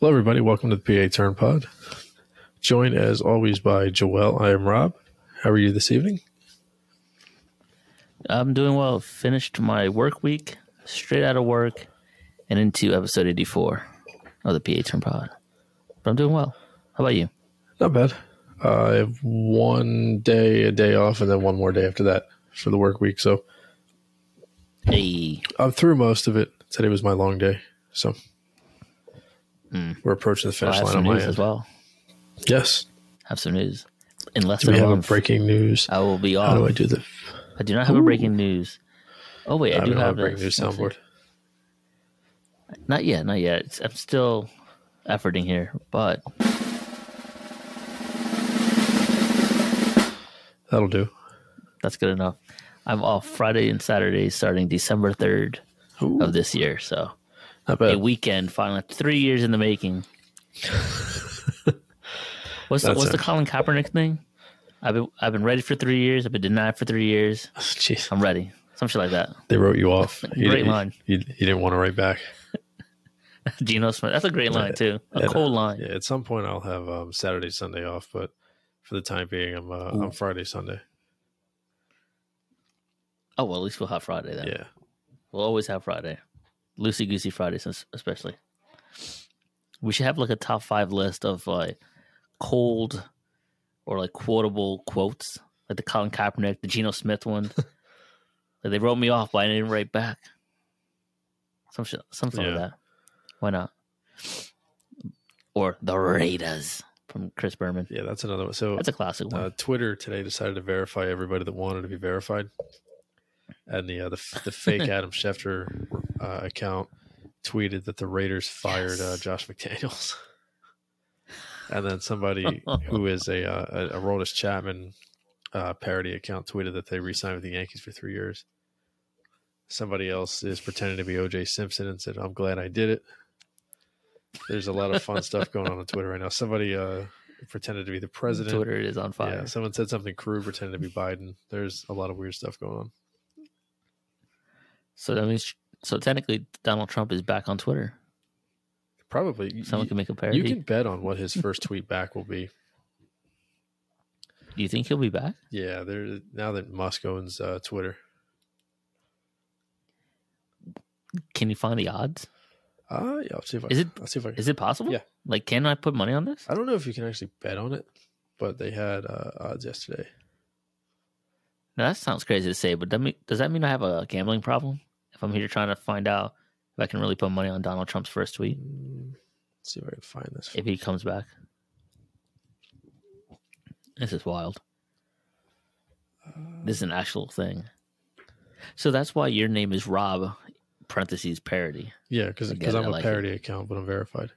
Hello, everybody. Welcome to the PA Turn Pod. Joined as always by Joel. I am Rob. How are you this evening? I'm doing well. Finished my work week, straight out of work, and into episode 84 of the PA Turn Pod. But I'm doing well. How about you? Not bad. Uh, I have one day, a day off, and then one more day after that for the work week. So Hey, I'm through most of it. Today was my long day. So Hmm. we're approaching the finish line on my end. as well. Yes. Have some news. In less than we have a breaking news? I will be off. How do I do the? I do not have a breaking news. Oh wait, I, I do have a breaking news soundboard. Not yet, not yet. It's, I'm still efforting here, but That'll do. that's good enough. I'm off Friday and Saturday starting December 3rd of this year. So a weekend finally three years in the making. What's the, what's the colin kaepernick thing? I've been i've been ready for three years. I've been denied for three years. Jeez, i'm ready. Some shit like that. They wrote you off. You, Great you- line. You, you didn't want to write back. geno smith. That's a great line too. A Yeah, cool line. Yeah, at some point I'll have um, Saturday, Sunday off, but for the time being, I'm uh, I'm Friday, Sunday. oh well at least we'll have friday then. Yeah, we'll always have friday loosey goosey fridays especially. We should have like a top five list of like cold or like quotable quotes. Like the colin kaepernick the geno smith one. Like they wrote me off but i didn't write back. Some shit something Yeah. like that. Why not? Or the raiders from chris berman. Yeah, that's another one. So that's a classic one. Uh, Twitter today decided to verify everybody that wanted to be verified, and the uh, the the fake Adam Schefter uh, account tweeted that the Raiders fired uh, Josh McDaniels, and then somebody who is a uh, a, a Roldis Chapman uh, parody account tweeted that they re-signed with the Yankees for three years. Somebody else is pretending to be OJ Simpson and said, "I'm glad I did it." There's a lot of fun stuff going on on Twitter right now. Somebody uh, pretended to be the president. twitter is on fire Yeah, someone said something crude, pretending to be Biden. There's a lot of weird stuff going on. So that means so technically donald trump is back on twitter Probably, you, someone can make a parody you can bet on what his first tweet back will be. do you think he'll be back Yeah, there now that Musk owns uh, Twitter. can you find the odds Uh, yeah, I'll see if I Is it- I'll see if I Is it possible? Yeah. Like, can I put money on this? I don't know if you can actually bet on it, but they had uh, odds yesterday. Now, that sounds crazy to say, but does that mean I have a gambling problem? If I'm here trying to find out if I can really put money on Donald Trump's first tweet Mm, let's see if I can find this. if he comes back. This is wild. This is an actual thing. So that's why your name is Rob, parentheses parody. Yeah, because I'm I a like it. parody account, but I'm verified.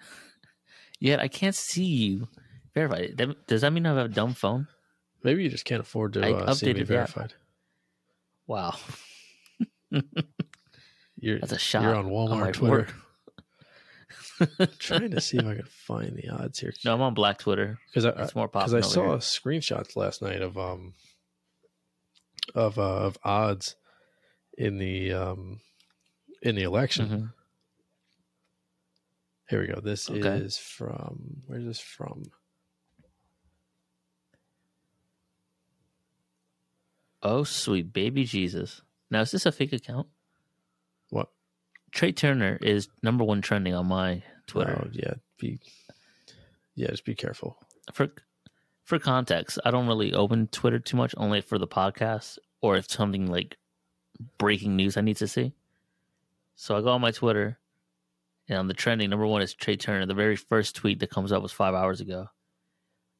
Yet I can't see you verified. That- Does that mean I have a dumb phone? Maybe you just can't afford to I uh, see me updated the app. verified. Wow, You're that's a shot. you're on Walmart Twitter. trying to see if I can find the odds here. No, I'm on Black Twitter. because I It's more because. I saw screenshots last night of um of uh, of odds in the um in the election. Mhm. Here we go. This Okay. is from where's this from? Oh, sweet baby Jesus. Now, is this a fake account? What? Trey Turner is number one trending on my Twitter. Oh, yeah, be yeah, just be careful. For for context, I don't really open Twitter too much, only for the podcast or if something like breaking news I need to see. So I go on my Twitter, and on the trending, number one is Trey Turner. The very first tweet that comes up was five hours ago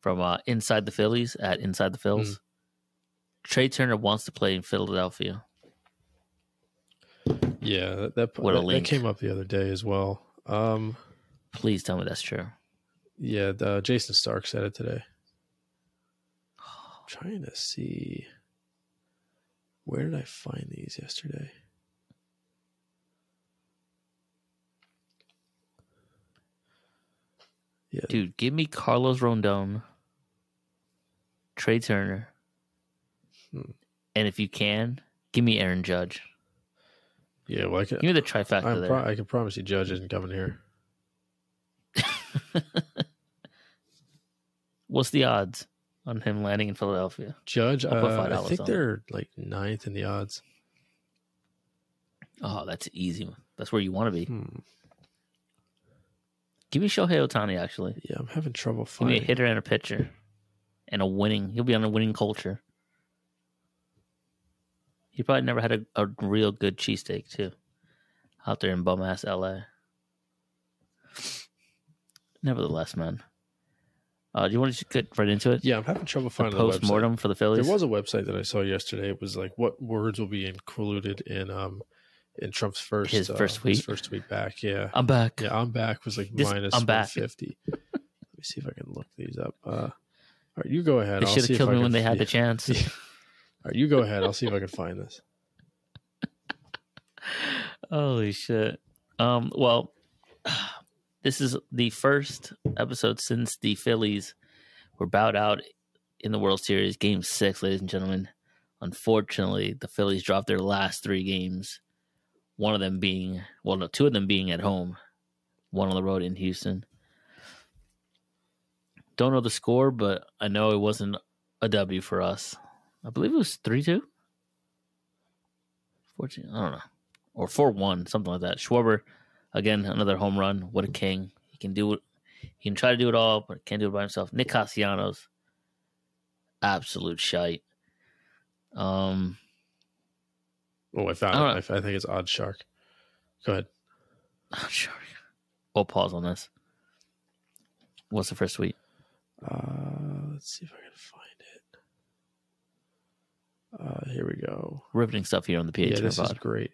from uh, Inside the Phillies at Inside the Phils. Trey Turner wants to play in Philadelphia. Yeah, that that, that, that came up the other day as well. Um, Please tell me that's true. yeah, the, Jayson Stark said it today. I'm trying to see where did I find these yesterday? Yeah, Dude, give me Carlos Rodon, Trey Turner, Hmm. and if you can, give me Aaron Judge. Yeah. Well, I can, Give me the trifecta I'm there. pro- I can promise you, Judge isn't coming here. What's the odds on him landing in Philadelphia? Judge, uh, I think they're like ninth in the odds. Oh, that's easy. That's where you want to be. Hmm. Give me Shohei Ohtani, actually. Yeah, I'm having trouble Give me a hitter and a pitcher. And a winning. He'll be on a winning culture. He probably never had a, a real good cheesesteak, too. Out there in bum ass LA. Nevertheless, man. Uh, do you want to just get right into it? Yeah, I'm having trouble finding the post mortem for the Phillies. There was a website that I saw yesterday. It was like what words will be included in um in Trump's first His uh, first his first tweet back. Yeah, I'm back. yeah. I'm back was like This- minus I'm back. 150. Let me see if I can look these up. Uh, all right, you go ahead. They should have killed me when they had yeah. the chance. Yeah. All right, you go ahead. I'll see if I can find this. Holy shit. Um, well, this is the first episode since the Phillies were bowed out in the World Series, game six, ladies and gentlemen. Unfortunately, the Phillies dropped their last three games. One of them being, well, no, two of them being at home, one on the road in Houston. Don't know the score, but I know it wasn't a W for us. I believe it was 3 2. 14, I don't know or four one, something like that. Schwarber, again, another home run. What a king! He can do it. He can try to do it all, but can't do it by himself. Nick Castellanos, absolute shite. Um, Oh, I found I it. I, think it's OddsShark. Go ahead. I'm sure. We'll pause on this. What's the first tweet? Uh, let's see if I can find. Uh, here we go. Riveting stuff here on the PH yeah, this is great.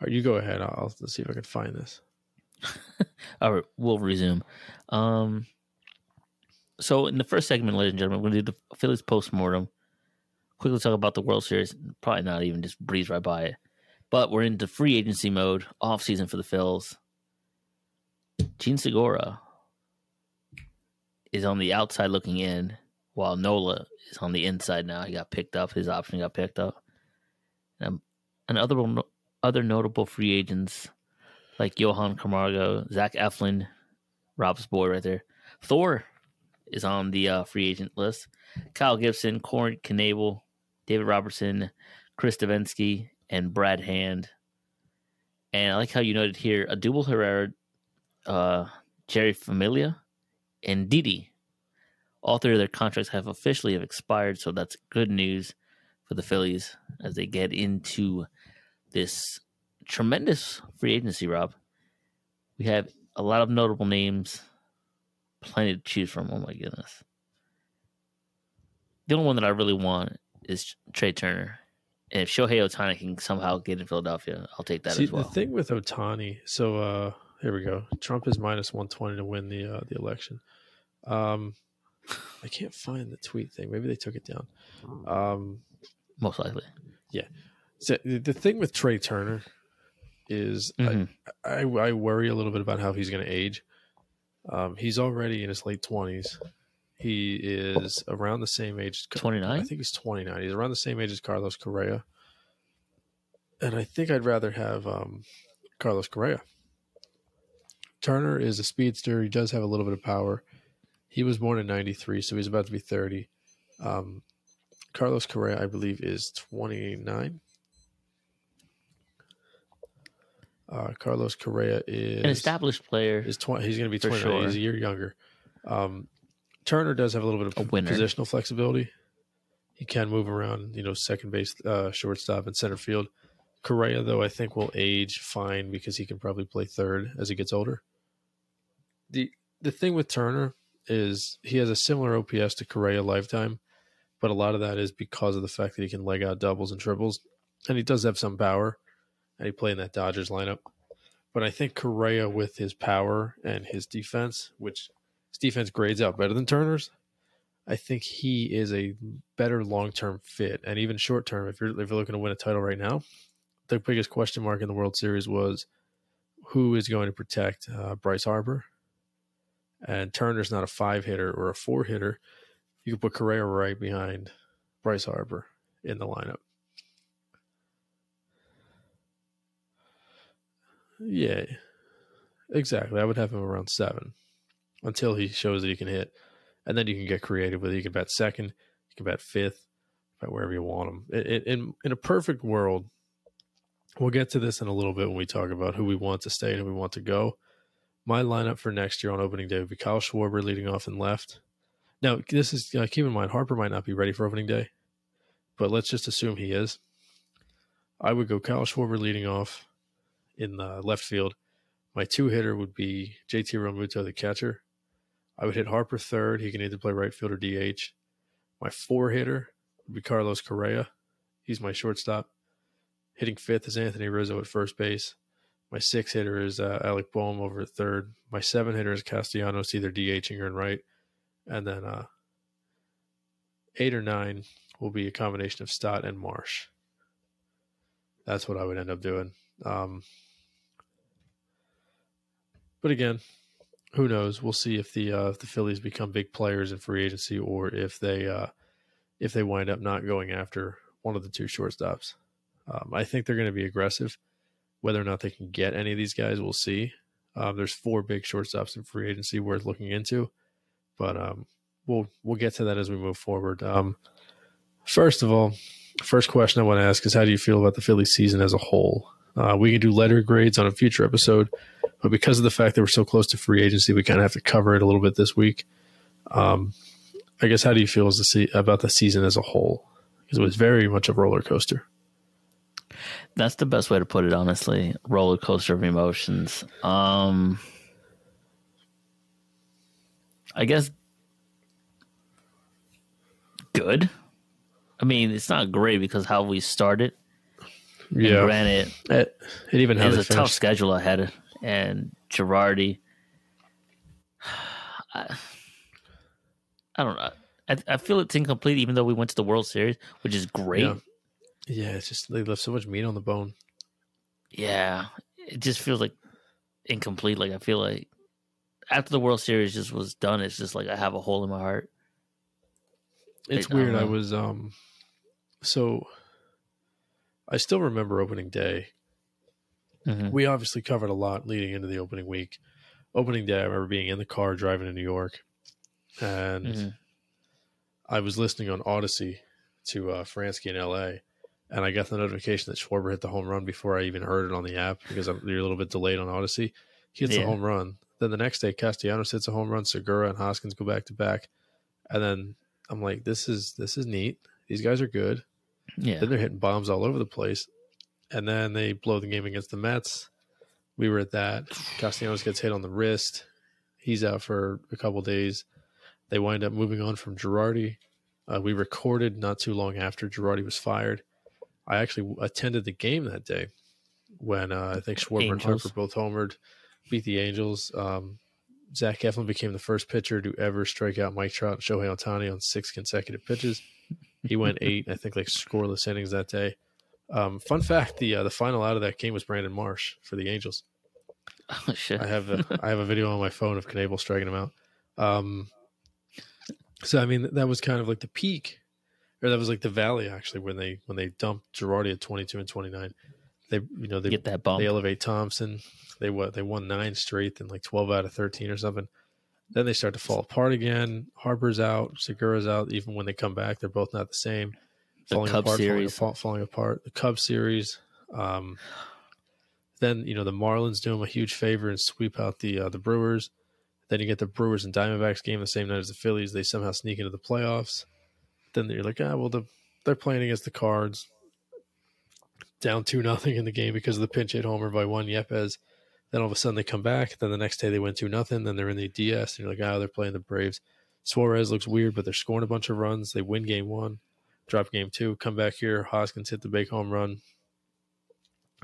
All right, you go ahead. I'll, I'll let's see if I can find this. All right, we'll resume. Um, so in the first segment, ladies and gentlemen, we're going to do the Phillies post-mortem. Quickly talk about the World Series. Probably not even just breeze right by it. But we're into free agency mode, off season for the Phils. Jean Segura is on the outside looking in, while Nola is on the inside now. He got picked up. His option got picked up. And, and other other notable free agents like Johan Camargo, Zach Eflin, Rob's boy right there. Thor is on the uh, free agent list. Kyle Gibson, Corey Knebel, David Robertson, Chris Devenski, and Brad Hand. And I like how you noted here Odubel Herrera, uh, Jeurys Familia, and Didi. All three of their contracts have officially have expired, so that's good news for the Phillies as they get into this tremendous free agency, Rob. We have a lot of notable names, plenty to choose from. Oh my goodness. The only one that I really want is Trey Turner. And if Shohei Ohtani can somehow get in Philadelphia, I'll take that See, as well. the thing with Ohtani, so uh here we go. Trump is minus one twenty to win the uh, the election. Um, I can't find the tweet thing. Maybe they took it down. Um, Most likely. Yeah. So the thing with Trey Turner is I- Mhm. I, I worry a little bit about how he's going to age. Um, he's already in his late twenties. He is around the same age. Twenty nine. I think he's twenty nine. He's around the same age as Carlos Correa, and I think I'd rather have um, Carlos Correa. Turner is a speedster. He does have a little bit of power. He was born in '93, so he's about to be 30. Um, Carlos Correa, I believe, is 29. Uh, Carlos Correa is An established player. is 20. He's going to be For 29. He's a year younger. Um, Turner does have a little bit of positional flexibility. He can move around, you know, second base, uh, shortstop, and center field. Correa, though, I think will age fine because he can probably play third as he gets older. the The thing with Turner is he has a similar OPS to Correa lifetime, but a lot of that is because of the fact that he can leg out doubles and triples, and he does have some power, and he played in that Dodgers lineup. But I think Correa, with his power and his defense, which his defense grades out better than Turner's, I think he is a better long term fit. And even short term, if you're if you're looking to win a title right now, the biggest question mark in the World Series was who is going to protect uh, Bryce Harper. And Turner's not a five hitter or a four hitter. You can put Correa right behind Bryce Harper in the lineup. Yeah, exactly. I would have him around seven. until he shows that he can hit, and then you can get creative with it. You can bet second, you can bet fifth, bet wherever you want him. In in, in a perfect world, we'll get to this in a little bit when we talk about who we want to stay and who we want to go. My lineup for next year on opening day would be Kyle Schwarber leading off and left. Now, this is uh, keep in mind Harper might not be ready for opening day, but let's just assume he is. I would go Kyle Schwarber leading off in the left field. My two hitter would be JT Realmuto, the catcher. I would hit Harper third. He can either play right field or DH. My four hitter would be Carlos Correa. He's my shortstop. Hitting fifth is Anthony Rizzo at first base. My six hitter is uh, Alec Bohm over third. My seven hitter is Castellanos, either DHing or in right. And then uh, eight or nine will be a combination of Stott and Marsh. That's what I would end up doing. Um, but again, who knows? We'll see if the uh, if the Phillies become big players in free agency or if they uh, if they wind up not going after one of the two shortstops. Um, I think they're going to be aggressive. Whether or not they can get any of these guys, we'll see. Um, there's four big shortstops in free agency worth looking into, but um, we'll we'll get to that as we move forward. Um, first of all, first question I want to ask is how do you feel about the Philly season as a whole? Uh, we can do letter grades on a future episode, but because of the fact that we're so close to free agency, we kind of have to cover it a little bit this week. Um, I guess how do you feel the se- about the season as a whole? Because it was very much a roller coaster. That's the best way to put it, honestly. Roller coaster of emotions. Um, I guess good. I mean, it's not great because how we started. And Yeah, granted, it, it even has a a tough schedule ahead, and Girardi. I, I don't know. I, I feel it's incomplete, even though we went to the World Series, which is great. Yeah. Yeah, it's just they left so much meat on the bone. yeah, it just feels like incomplete. Like I feel like after the World Series just was done, it's just like I have a hole in my heart. It's I don't weird. I know. was um, so I still remember opening day. Mhm. We obviously covered a lot leading into the opening week. Opening day, I remember being in the car driving to New York, and Mhm. I was listening on Audacy to uh, Franzke in L.A. And I got the notification that Schwarber hit the home run before I even heard it on the app because I'm, you're a little bit delayed on Audacy. He hits Yeah. the home run. Then the next day, Castellanos hits a home run. Segura and Hoskins go back to back, and then I'm like, "This is this is neat. These guys are good." Yeah, Then they're hitting bombs all over the place, and then they blow the game against the Mets. We were at that. Castellanos gets hit on the wrist. He's out for a couple days. They wind up moving on from Girardi. Uh, we recorded not too long after Girardi was fired. I actually attended the game that day when uh, I think Schwarber and Angels. Harper both homered, beat the Angels. Um, Zach Eflin became the first pitcher to ever strike out Mike Trout and Shohei Ohtani on six consecutive pitches. He went eight, I think, like scoreless innings that day. Um, fun fact: the uh, the final out of that game was Brandon Marsh for the Angels. oh, shit. I have a, I have a video on my phone of Knebel striking him out. Um, so I mean that was kind of like the peak, or that was like the valley actually when they when they dumped Girardi at twenty two and twenty nine. They you know they get that bump. they elevate Thomson. They what they won nine straight, then like twelve out of thirteen or something. Then they start to fall apart again. Harper's out, Segura's out. Even when they come back, they're both not the same. The Falling Cub apart, series. falling apart, falling apart. The Cub series. Um, then you know the Marlins do them a huge favor and sweep out the uh, the Brewers. Then you get the Brewers and Diamondbacks game the same night as the Phillies. They somehow sneak into the playoffs. Then you're like, ah, well, the, they're playing against the Cards. Down two nothing in the game because of the pinch hit homer by one Yepez. Then all of a sudden they come back. Then the next day they win two nothing. Then they're in the DS and you're like, ah, they're playing the Braves. Suarez looks weird, but they're scoring a bunch of runs. They win game one, drop game two, come back here. Hoskins hit the big home run.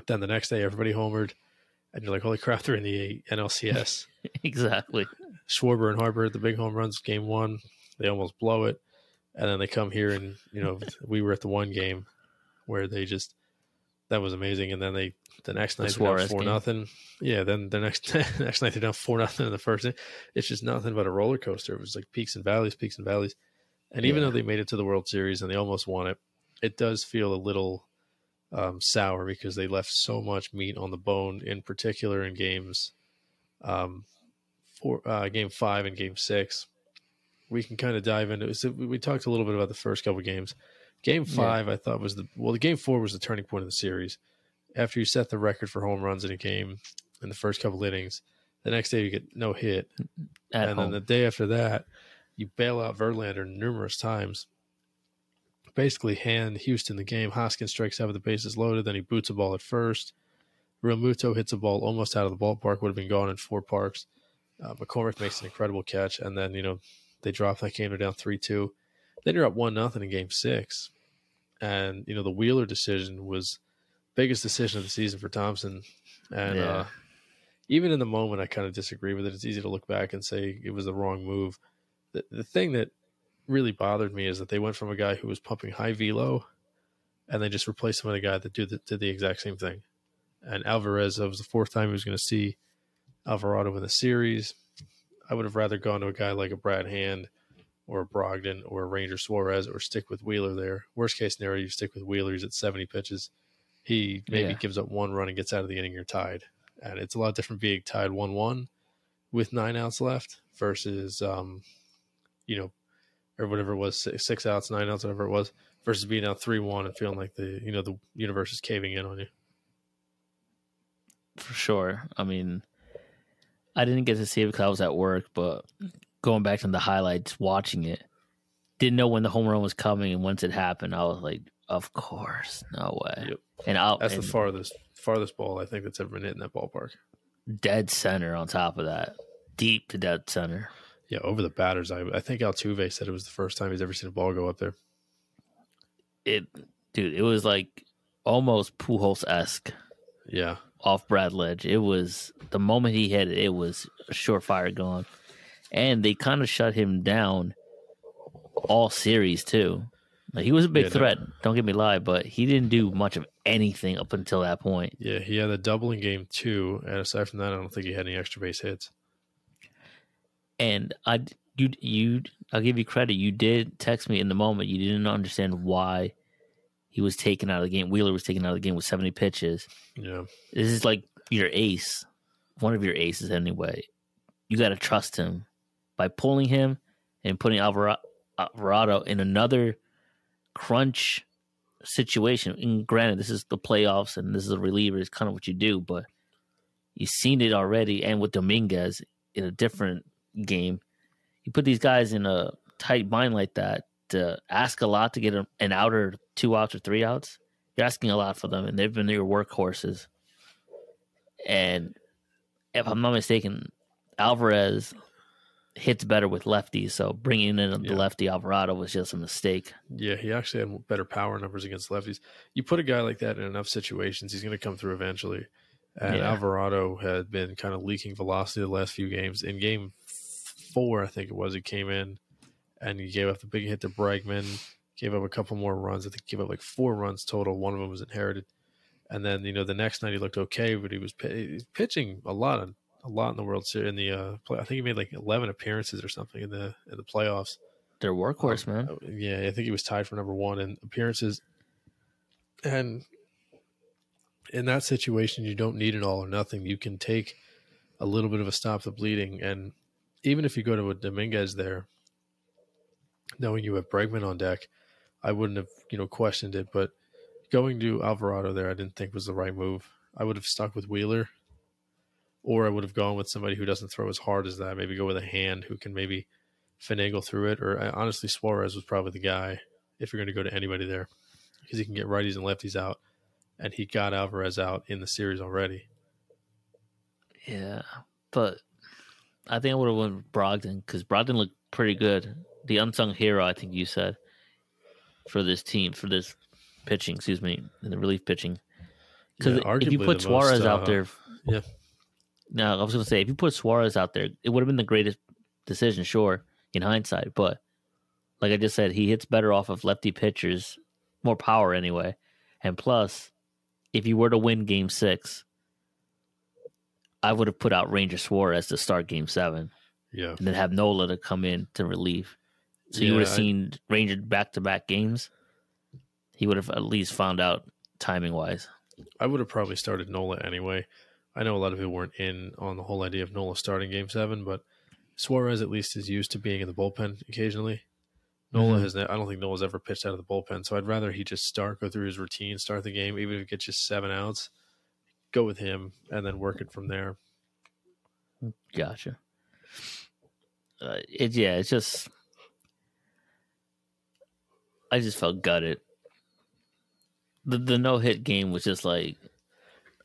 Then the next day everybody homered, and you're like, holy crap, they're in the NLCS. exactly. Schwarber and Harper at the big home runs game one. They almost blow it. And then they come here and, you know, we were at the one game where they just that was amazing. And then they the next The night they're down four game. nothing. Yeah, then the next next night they're down four nothing in the first inning. It's just nothing but a roller coaster. It was like peaks and valleys, peaks and valleys. And even Yeah. though they made it to the World Series and they almost won it, it does feel a little um, sour because they left so much meat on the bone, in particular in games um, four, uh, game five and game six, we can kind of dive into. So we talked a little bit about the first couple games. Game five, yeah. I thought was the well. The game four was the turning point of the series. After you set the record for home runs in a game in the first couple innings, the next day you get no hit, At and home. then the day after that, you bail out Verlander numerous times. Basically, hand Houston the game. Hoskins strikes out with the bases loaded. Then he boots a ball at first. Realmuto hits a ball almost out of the ballpark. Would have been gone in four parks. Uh, McCormick makes an incredible catch, and then you know they drop that game. They're down three two. Then you're up one nothing in game six. And, you know, the Wheeler decision was biggest decision of the season for Thomson, And yeah. uh, even in the moment I kind of disagree with it. It's easy to look back and say it was the wrong move. The the thing that really bothered me is that they went from a guy who was pumping high velo and they just replaced him with a guy that did the, did the exact same thing. And Alvarez, that was the fourth time he was going to see Alvarado in the series. I would have rather gone to a guy like a Brad Hand or a Brogdon or a Ranger Suarez or stick with Wheeler there. Worst case scenario, you stick with Wheeler. He's at 70 pitches. He maybe yeah. gives up one run and gets out of the inning. You're tied. And it's a lot different being tied 1 1 with nine outs left versus, um, you know, or whatever it was, six, six outs, nine outs, whatever it was, versus being out 3 1 and feeling like the, you know, the universe is caving in on you. For sure. I mean, I didn't get to see it because I was at work, but going back to the highlights, watching it, didn't know when the home run was coming, and once it happened, I was like, "Of course, no way." Yep. And I'll, that's and the farthest farthest ball I think that's ever been hit in that ballpark. Dead center. On top of that, deep to dead center. Yeah, over the batters. I I think Altuve said it was the first time he's ever seen a ball go up there. It, dude, it was like almost Pujols esque. Yeah, off Brad Lidge. It was the moment he hit it, it was a surefire gone and they kind of shut him down all series too. Like, he was a big yeah, threat. No. Don't get me lie, but he didn't do much of anything up until that point. Yeah, he had a double in game two, and aside from that, I don't think he had any extra base hits. And I, you, you, I'll give you credit. You did text me in the moment. You didn't understand why he was taken out of the game. Wheeler was taken out of the game with seventy pitches. Yeah, this is like your ace, one of your aces anyway. You got to trust him by pulling him and putting Alvarado in another crunch situation. And granted, this is the playoffs and this is a reliever. It's kind of what you do, but you've seen it already. And with Dominguez in a different game, you put these guys in a tight bind like that to ask a lot to get an out or two outs or three outs. You're asking a lot for them, and they've been your workhorses. And if I'm not mistaken, Alvarez hits better with lefties. So bringing in the lefty Alvarado was just a mistake. Yeah, he actually had better power numbers against lefties. You put a guy like that in enough situations, he's going to come through eventually. And yeah. Alvarado had been kind of leaking velocity the last few games. In game four, I think it was, he came in and he gave up the big hit to Bregman, gave up a couple more runs. I think he gave up like four runs total. One of them was inherited. And then, you know, the next night he looked okay, but he was, was pitching a lot of a lot in the World Series. In the uh, play, I think he made like eleven appearances or something in the in the playoffs. Their workhorse, um, man. Yeah, I think he was tied for number one in appearances. And in that situation, you don't need it all or nothing. You can take a little bit of a stop the bleeding, and even if you go to a Dominguez there, knowing you have Bregman on deck, I wouldn't have you know questioned it. But going to Alvarado there, I didn't think was the right move. I would have stuck with Wheeler or I would have gone with somebody who doesn't throw as hard as that. Maybe go with a hand who can maybe finagle through it. Or uh, honestly, Suarez was probably the guy if you're going to go to anybody there because he can get righties and lefties out, and he got Alvarez out in the series already. Yeah, but I think I would have went with Brogdon because Brogdon looked pretty good. The unsung hero, I think you said, for this team, for this pitching, excuse me, in the relief pitching. Because yeah, if you put Suarez most, uh, out there, yeah, No, I was going to say, if you put Suarez out there, it would have been the greatest decision, sure, in hindsight. But like I just said, he hits better off of lefty pitchers, more power anyway. And plus, if you were to win game six, I would have put out Ranger Suarez to start game seven. Yeah. And then have Nola to come in to relieve. So yeah, you would have seen I, Ranger back to back games. He would have at least found out timing wise. I would have probably started Nola anyway. I know a lot of people weren't in on the whole idea of Nola starting Game Seven, but Suarez at least is used to being in the bullpen occasionally. Nola Mhm. has. I don't think Nola's ever pitched out of the bullpen, so I'd rather he just start, go through his routine, start the game, even if it gets just seven outs. Go with him and then work it from there. Gotcha. Uh, it yeah, it's just I just felt gutted. The the no hit game was just like,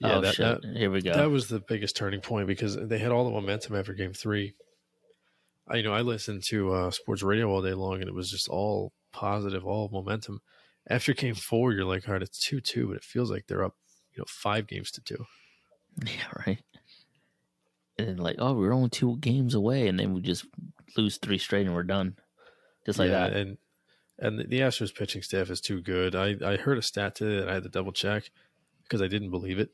Yeah, oh that- shit, that- here we go. That was the biggest turning point because they had all the momentum after Game Three. I, you know, I listened to uh, sports radio all day long, and it was just all positive, all momentum. After Game Four, you're like, all right, it's two two, but it feels like they're up, you know, five games to two. yeah, right. And then like, oh, we're only two games away, and then we just lose three straight, and we're done, just like yeah, that. and and the, the Astros pitching staff is too good. I I heard a stat today that I had to double check because I didn't believe it.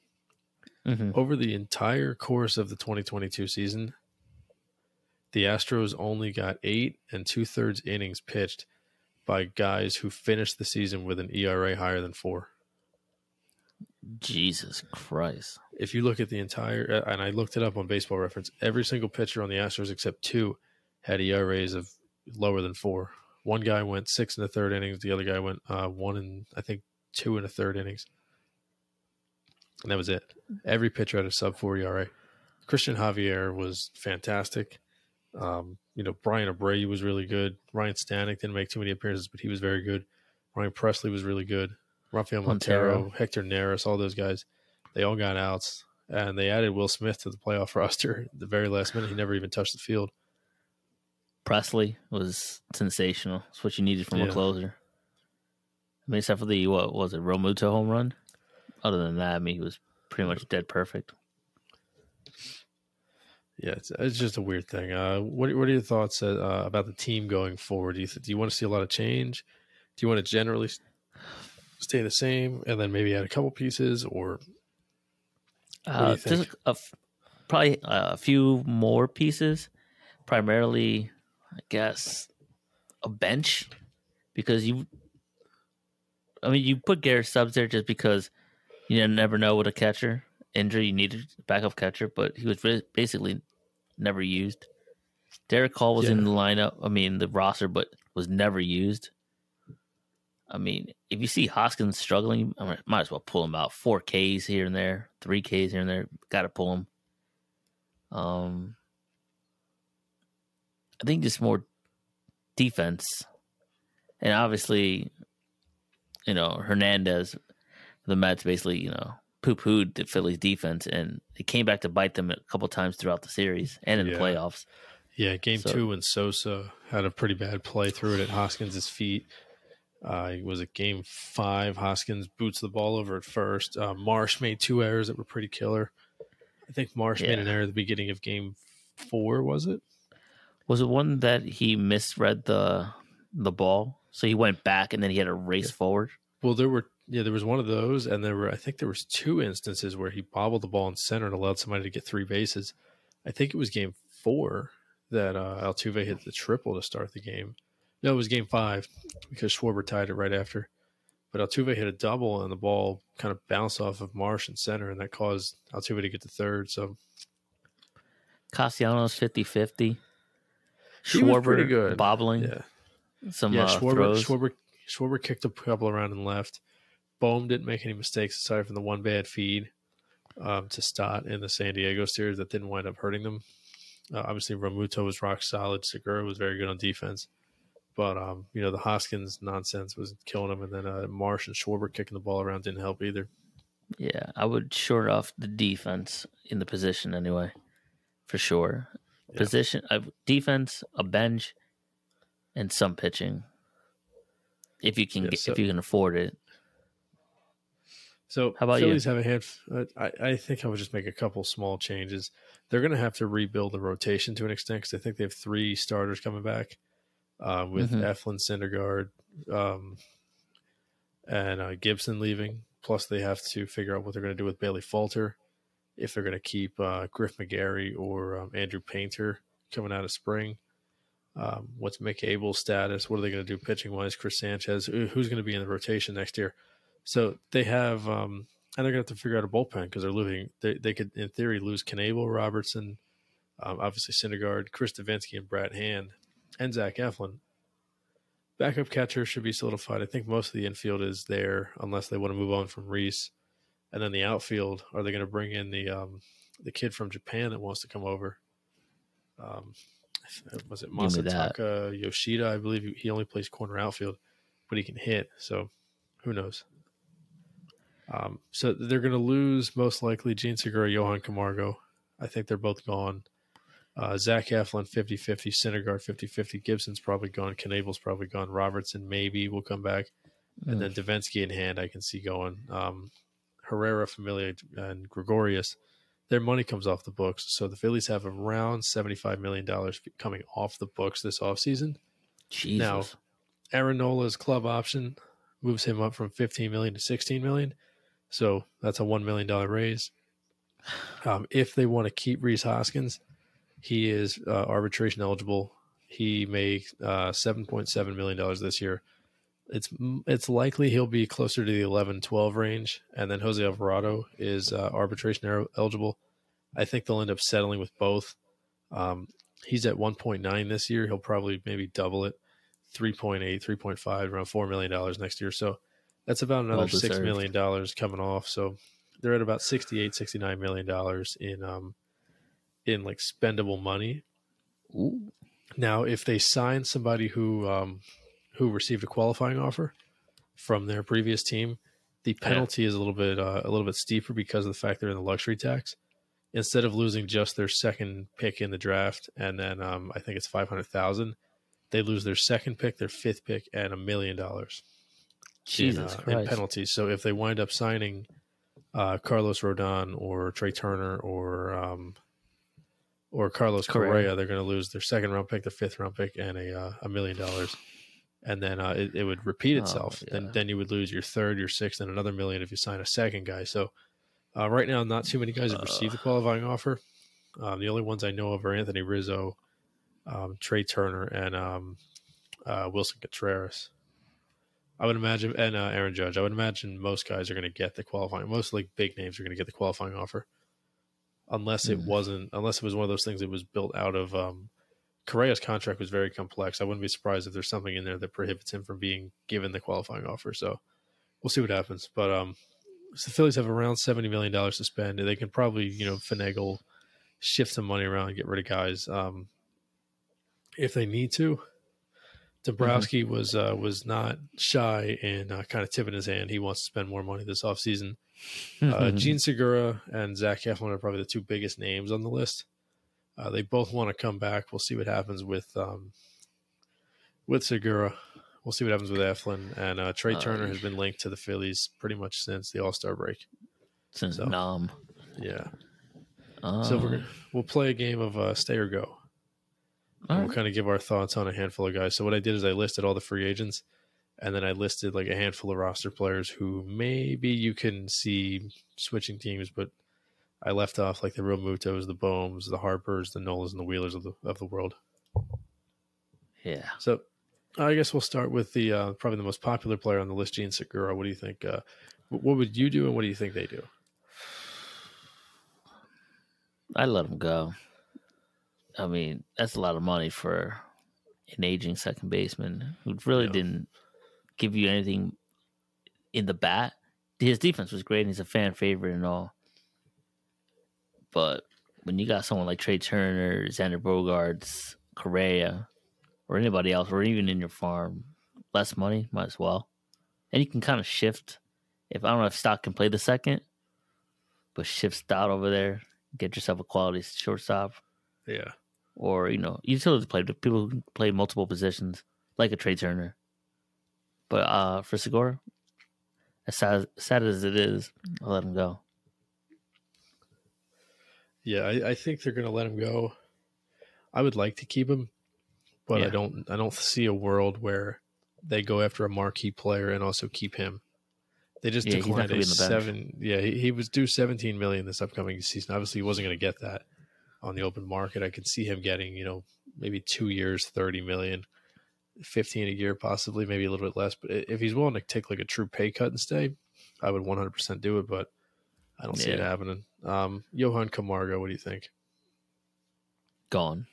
hmm Over the entire course of the 2022 season, the Astros only got eight and two thirds innings pitched by guys who finished the season with an ERA higher than four. Jesus Christ. If you look at the entire, uh, and I looked it up on Baseball Reference, every single pitcher on the Astros except two had ERAs of lower than four. One guy went six in the third innings. The other guy went uh, one and I think two in the third innings, and that was it. Every pitcher had a sub four ERA. Christian Javier was fantastic. Um, you know, Bryan Abreu was really good. Ryne Stanek didn't make too many appearances, but he was very good. Ryan Pressly was really good. Rafael Montero, Montero. Hector Neris, all those guys, they all got outs. And they added Will Smith to the playoff roster at the very last minute. He never even touched the field. Pressly was sensational. It's what you needed from a closer. I mean, except for the what was it, Realmuto home run. Other than that, I mean, he was pretty much dead perfect. Yeah, it's, it's just a weird thing. Uh, what what are your thoughts uh, about the team going forward? Do you th- do you want to see a lot of change? Do you want to generally stay the same and then maybe add a couple pieces, or Uh, just a f- probably a few more pieces. Primarily, I guess a bench because you. I mean, you put Garrett Stubbs there just because you never know what a catcher injury you needed a backup catcher, but he was ba- basically never used. Darick Hall was in the lineup. I mean, the roster, but was never used. I mean, if you see Hoskins struggling, I mean, might as well pull him out. Four Ks here and there, three Ks here and there. Got to pull him. Um, I think just more defense, and obviously, you know Hernandez, the Mets basically you know poo pooed the Phillies defense, and it came back to bite them a couple times throughout the series and in Yeah. the playoffs. Yeah, game So- two when Sosa had a pretty bad play, threw it at Hoskins' feet. Uh, it was a game five. Hoskins boots the ball over at first. Uh, Marsh made two errors that were pretty killer. I think Marsh made an error at the beginning of game four, was it? Was it one that he misread the the ball, so he went back and then he had to race forward? Well, there were yeah, there was one of those, and there were I think there was two instances where he bobbled the ball in center and allowed somebody to get three bases. I think it was game four that uh, Altuve hit the triple to start the game. No, it was game five because Schwarber tied it right after. But Altuve hit a double, and the ball kind of bounced off of Marsh in center, and that caused Altuve to get to third. So Castellanos 50-50. He was pretty good. bobbling yeah, some yeah. uh, Schwarber, throws. Schwarber, Schwarber kicked a couple around and left. Bohm didn't make any mistakes aside from the one bad feed um, to Stott in the San Diego series that didn't wind up hurting them. Uh, obviously, Realmuto was rock solid. Segura was very good on defense. But, um, you know, the Hoskins nonsense was killing him. And then uh, Marsh and Schwarber kicking the ball around didn't help either. Yeah, I would short off the defense in the position anyway, for sure. Yeah. Position, uh, defense, a bench, and some pitching. If you can, Yeah, so- if you can afford it. So How about you? Phillies have a hand. I, I think I would just make a couple small changes. They're going to have to rebuild the rotation to an extent because I think they have three starters coming back uh, with Mhm. Eflin, Syndergaard, um, and uh, Gibson leaving. Plus, they have to figure out what they're going to do with Bailey Falter, if they're going to keep uh, Griff McGarry or um, Andrew Painter coming out of spring. Um, what's Mick Abel's status? What are they going to do pitching wise? Chris Sanchez, who's going to be in the rotation next year? So they have um, and they're gonna have to figure out a bullpen because they're losing. They, they could, in theory, lose Knebel, Robertson, um, obviously Syndergaard, Chris Devenski, and Brad Hand, and Zach Eflin. Backup catcher should be solidified. I think most of the infield is there, unless they want to move on from Rhys. And then the outfield, are they going to bring in the um, the kid from Japan that wants to come over? Um, was it. Masataka Yoshida? I believe he only plays corner outfield, but he can hit. So who knows? Um, so they're going to lose most likely Jean Segura, Johan Camargo. I think they're both gone. Uh, Zach Eflin 50 50, Syndergaard 50 50. Gibson's probably gone. Knebel's probably gone. Robertson maybe will come back. And then Devenski in hand, I can see going. Um, Herrera, Familia, and Gregorius, their money comes off the books. So the Phillies have around $75 million coming off the books this offseason. Jesus. Now, Aaron Nola's club option moves him up from 15 million to 16 million. So that's a $1 million raise. Um, if they want to keep Rhys Hoskins, he is uh, arbitration eligible. He made uh, $7.7 million this year. It's it's likely he'll be closer to the 11 12 range. And then Jose Alvarado is uh, arbitration er- eligible. I think they'll end up settling with both. Um, he's at 1.9 this year. He'll probably maybe double it 3.8, 3.5, around $4 million next year. So that's about another $6 Well-deserved. million dollars coming off. So they're at about 68, 69 million dollars in, um, in like spendable money. Ooh. Now, if they sign somebody who um, who received a qualifying offer from their previous team, the penalty is a little bit uh, a little bit steeper because of the fact they're in the luxury tax. Instead of losing just their second pick in the draft, and then um, I think it's five hundred thousand, they lose their second pick, their fifth pick, and a million dollars in, Jesus uh, in penalties. So if they wind up signing uh, Carlos Rodon or Trey Turner or um, or Carlos Correa. Correa, they're going to lose their second round pick, their fifth round pick, and a uh, a million dollars. And then uh, it, it would repeat Oh, itself. yeah. Then then you would lose your third, your sixth, and another million if you sign a second guy. So uh, right now, not too many guys have received a qualifying offer. Um, the only ones I know of are Anthony Rizzo, um, Trey Turner, and um, uh, Willson Contreras. I would imagine, and uh, Aaron Judge. I would imagine most guys are going to get the qualifying. Most like big names are going to get the qualifying offer, unless it Mhm. wasn't. Unless it was one of those things that was built out of. Um, Correa's contract was very complex. I wouldn't be surprised if there's something in there that prohibits him from being given the qualifying offer. So we'll see what happens. But um, so the Phillies have around seventy million dollars to spend. They can probably you know finagle, shift some money around, and get rid of guys um, if they need to. Dombrowski was uh, was not shy in uh, kind of tipping his hand. He wants to spend more money this offseason. Uh, Jean Segura and Zach Eflin are probably the two biggest names on the list. Uh, they both want to come back. We'll see what happens with um, with Segura. We'll see what happens with Eflin and uh, Trey Uh, Turner has been linked to the Phillies pretty much since the All Star break. Since so. Nam. Yeah, Uh, so we're, we'll play a game of uh, stay or go. all We'll kind of give our thoughts on a handful of guys. So what I did is I listed all the free agents, and then I listed like a handful of roster players who maybe you can see switching teams, but I left off like the Realmutos, the Bohms, the Harpers, the Nolas, and the Wheelers of the of the world. Yeah. So I guess we'll start with the uh, probably the most popular player on the list, Jean Segura. What do you think? Uh, what would you do, and what do you think they do? I let him go. I mean, that's a lot of money for an aging second baseman who really Yeah. didn't give you anything in the bat. His defense was great and he's a fan favorite and all. But when you got someone like Trey Turner, Xander Bogaerts, Correa, or anybody else, or even in your farm, less money, might as well. And you can kind of shift. If I don't know if Stott can play the second, but shift Stott over there, get yourself a quality shortstop, Yeah, or you know, utility to play. People who play multiple positions, like a Trey Turner. But uh for Segura, as sad, sad as it is, I'll let him go. Yeah. I, I think they're going to let him go. I would like to keep him, but I don't. I don't see a world where they go after a marquee player and also keep him. They just Yeah, declined a be in the bench. seven. Yeah, he, he was due seventeen million this upcoming season. Obviously, he wasn't going to get that on the open market. I could see him getting, you know, maybe two years, thirty million, fifteen a year, possibly, maybe a little bit less. But if he's willing to take like a true pay cut and stay, I would one hundred percent do it. But I don't see it happening. Um, Johan Camargo, what do you think? Gone.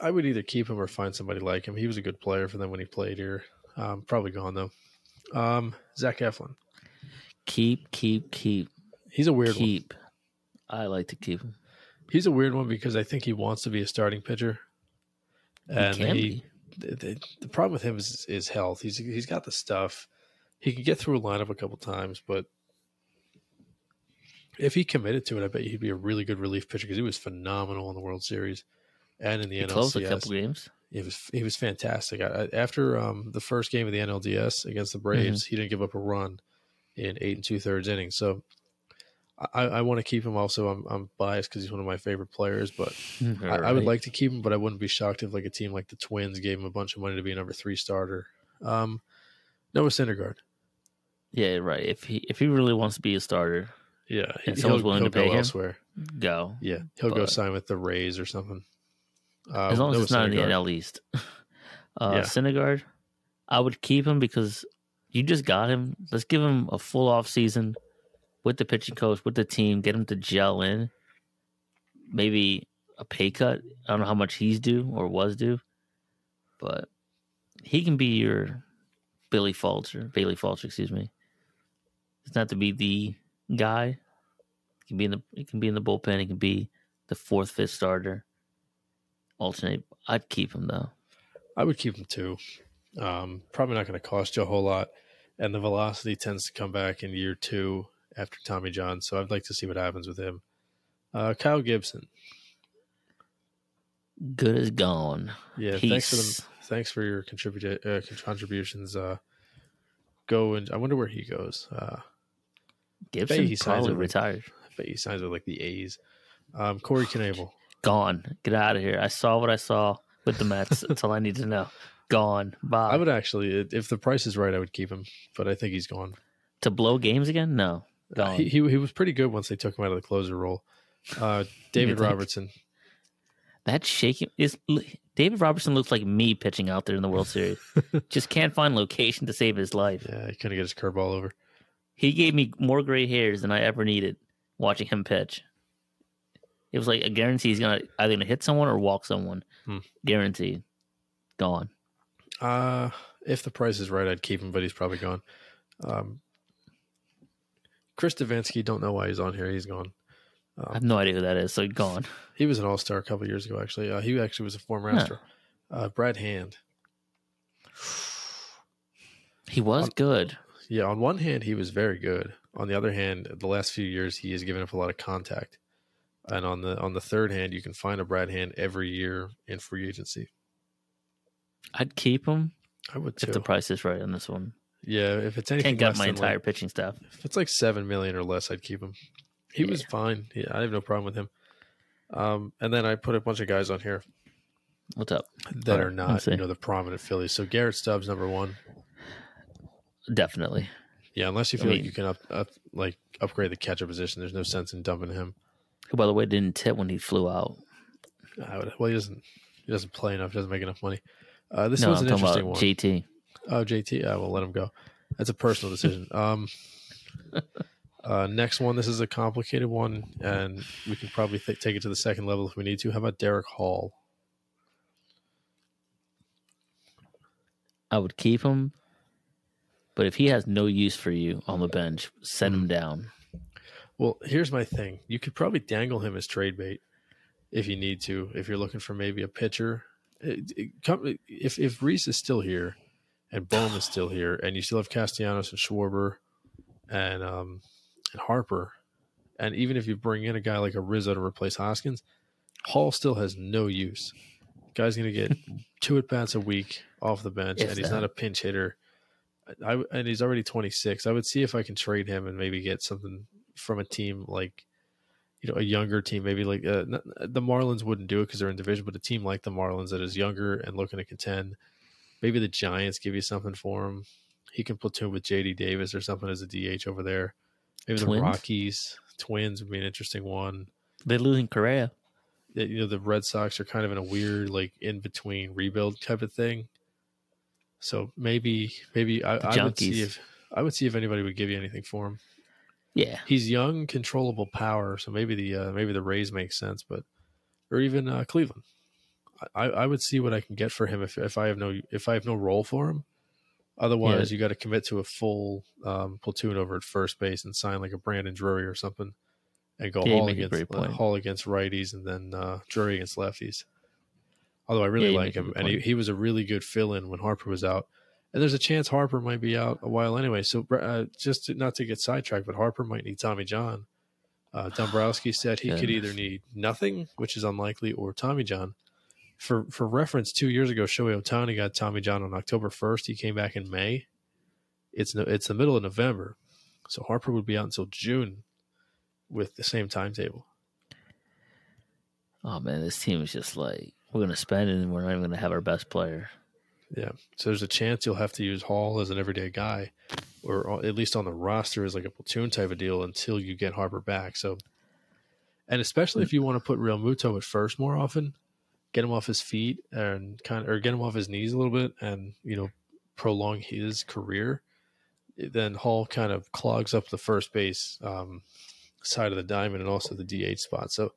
I would either keep him or find somebody like him. He was a good player for them when he played here. Um, probably gone though. Um, Zach Eflin. Keep, keep, keep, He's a weird one. keep. I like to keep him. He's a weird one because I think he wants to be a starting pitcher, He and can he, be. the, the, the problem with him is is health. He's he's got the stuff. He could get through a lineup a couple times, but if he committed to it, I bet he'd be a really good relief pitcher because he was phenomenal in the World Series and in the He closed a couple games. He was he was fantastic. I, after um, the first game of the NLDS against the Braves, he didn't give up a run in eight and two thirds innings. So I, I want to keep him. Also, I'm I'm biased because he's one of my favorite players, but I, I would like to keep him. But I wouldn't be shocked if like a team like the Twins gave him a bunch of money to be a number three starter. Um, Noah Syndergaard. Yeah, right. If he if he really wants to be a starter, Yeah, And he'll- someone's willing to pay go him? elsewhere. go. Yeah, he'll go sign with the Rays or something. Uh, as long as it's not in the NL East. Uh, Yeah. Syndergaard, I would keep him because you just got him. Let's give him a full off season with the pitching coach, with the team, get him to gel in. Maybe a pay cut. I don't know how much he's due or was due, but he can be your Billy Falter, Bailey Falter, excuse me. It's not to be the guy. It can be in the he can be in the bullpen. It can be the fourth, fifth starter. Alternate. I'd keep him though. I would keep him too. Um, probably not going to cost you a whole lot, and the velocity tends to come back in year two after Tommy John. So I'd like to see what happens with him. Uh, Kyle Gibson. Good as gone. Yeah, thanks for Peace. them. Thanks for your contribu- uh, contributions. Uh, go and I wonder where he goes. Uh, Gibson he signs probably with- retired. I bet he signs with like the A's. Um, Corey Knebel. Gone. Get out of here. I saw what I saw with the Mets. That's all I need to know. Gone. Bye. I would actually, if the price is right, I would keep him, but I think he's gone. to blow games again? No. Gone. He, he he was pretty good once they took him out of the closer role. Uh, David think? Robertson. that shaking is David Robertson looks like me pitching out there in the World Series. Just can't find location to save his life. Yeah, he couldn't get his curveball over. He gave me more gray hairs than I ever needed watching him pitch. It was like a guarantee he's gonna either gonna hit someone or walk someone. Hmm. Guaranteed. Gone. Uh, if the price is right, I'd keep him, but he's probably gone. Um, Chris Devenski, don't know why he's on here. He's gone. I have no idea who that is, so gone. He was an all star a couple years ago, actually. Uh, he actually was a former Huh. Astro. Uh, Brad Hand. He was Um, good. Yeah, on one hand, he was very good. On the other hand, the last few years, he has given up a lot of contact. And on the on the third hand, you can find a Brad Hand every year in free agency. I'd keep him I would too. if the price is right on this one. yeah, if it's anything Can't get my entire like, pitching staff. if it's like seven million or less, I'd keep him. He was Yeah. fine. Yeah, I have no problem with him. Um, and then I put a bunch of guys on here What's up? that All are not, you know, the prominent Phillies. So Garrett Stubbs, number one. Definitely. Yeah, unless you I feel like you can up, up like upgrade the catcher position, there's no sense in dumping him. Who, by the way, didn't tip when he flew out. I would, well, he doesn't. He doesn't play enough. Doesn't make enough money. Uh, this no, was I'm an interesting one. JT. oh, JT. I will let him go. That's a personal decision. um, uh, next one. This is a complicated one, and we can probably th- take it to the second level if we need to. How about Darick Hall? I would keep him, but if he has no use for you on the bench, send him mm. down. Well, here's my thing. You could probably dangle him as trade bait if you need to. If you're looking for maybe a pitcher, uh, It- it uh, come- uh, if if Rhys is still here and Bohm is still here, and you still have Castellanos and Schwarber and um and Harper, and even if you bring in a guy like a Rizzo to replace Hoskins, Hall still has no use. Guy's going to get two at bats a week off the bench, If and he's that. not a pinch hitter. I, and he's already 26. I would see if I can trade him and maybe get something from a team like, you know, a younger team. Maybe like uh, the Marlins wouldn't do it because they're in division, but a team like the Marlins that is younger and looking to contend. Maybe the Giants give you something for him. He can platoon with JD Davis or something as a DH over there. Maybe Twins? the Rockies, Twins would be an interesting one. They're losing Correa. You know, the Red Sox are kind of in a weird, like in between rebuild type of thing. So maybe, maybe I, I would see if I would see if anybody would give you anything for him. Yeah, He's young, controllable power, so maybe the uh, maybe the Rays make sense, but or even uh, Cleveland. I, I would see what I can get for him if, if I have no if I have no role for him. Otherwise, you got to commit to a full um, platoon over at first base and sign like a Brandon Drury or something, and go Yeah, you Hall make a against uh. Hall against righties and then uh, Drury against lefties. Although I really Yeah, like him, and he, he was a really good fill in when Harper was out. And there's a chance Harper might be out a while anyway. So uh, just to, not to get sidetracked, but Harper might need Tommy John. Uh, Dombrowski said he could either need nothing, which is unlikely, or Tommy John. For for reference, two years ago, Shohei Ohtani got Tommy John on October 1st. He came back in May. It's no, it's the middle of November, so Harper would be out until June with the same timetable. Oh man, this team is just like we're gonna spend it and we're not even gonna have our best player. Yeah. So there's a chance you'll have to use Hall as an everyday guy, or at least on the roster as like a platoon type of deal until you get Harper back. So, and especially if you want to put Realmuto at first more often, get him off his feet and kind of, or get him off his knees a little bit, and you know, prolong his career. Then Hall kind of clogs up the first base um, side of the diamond and also the DH spot. So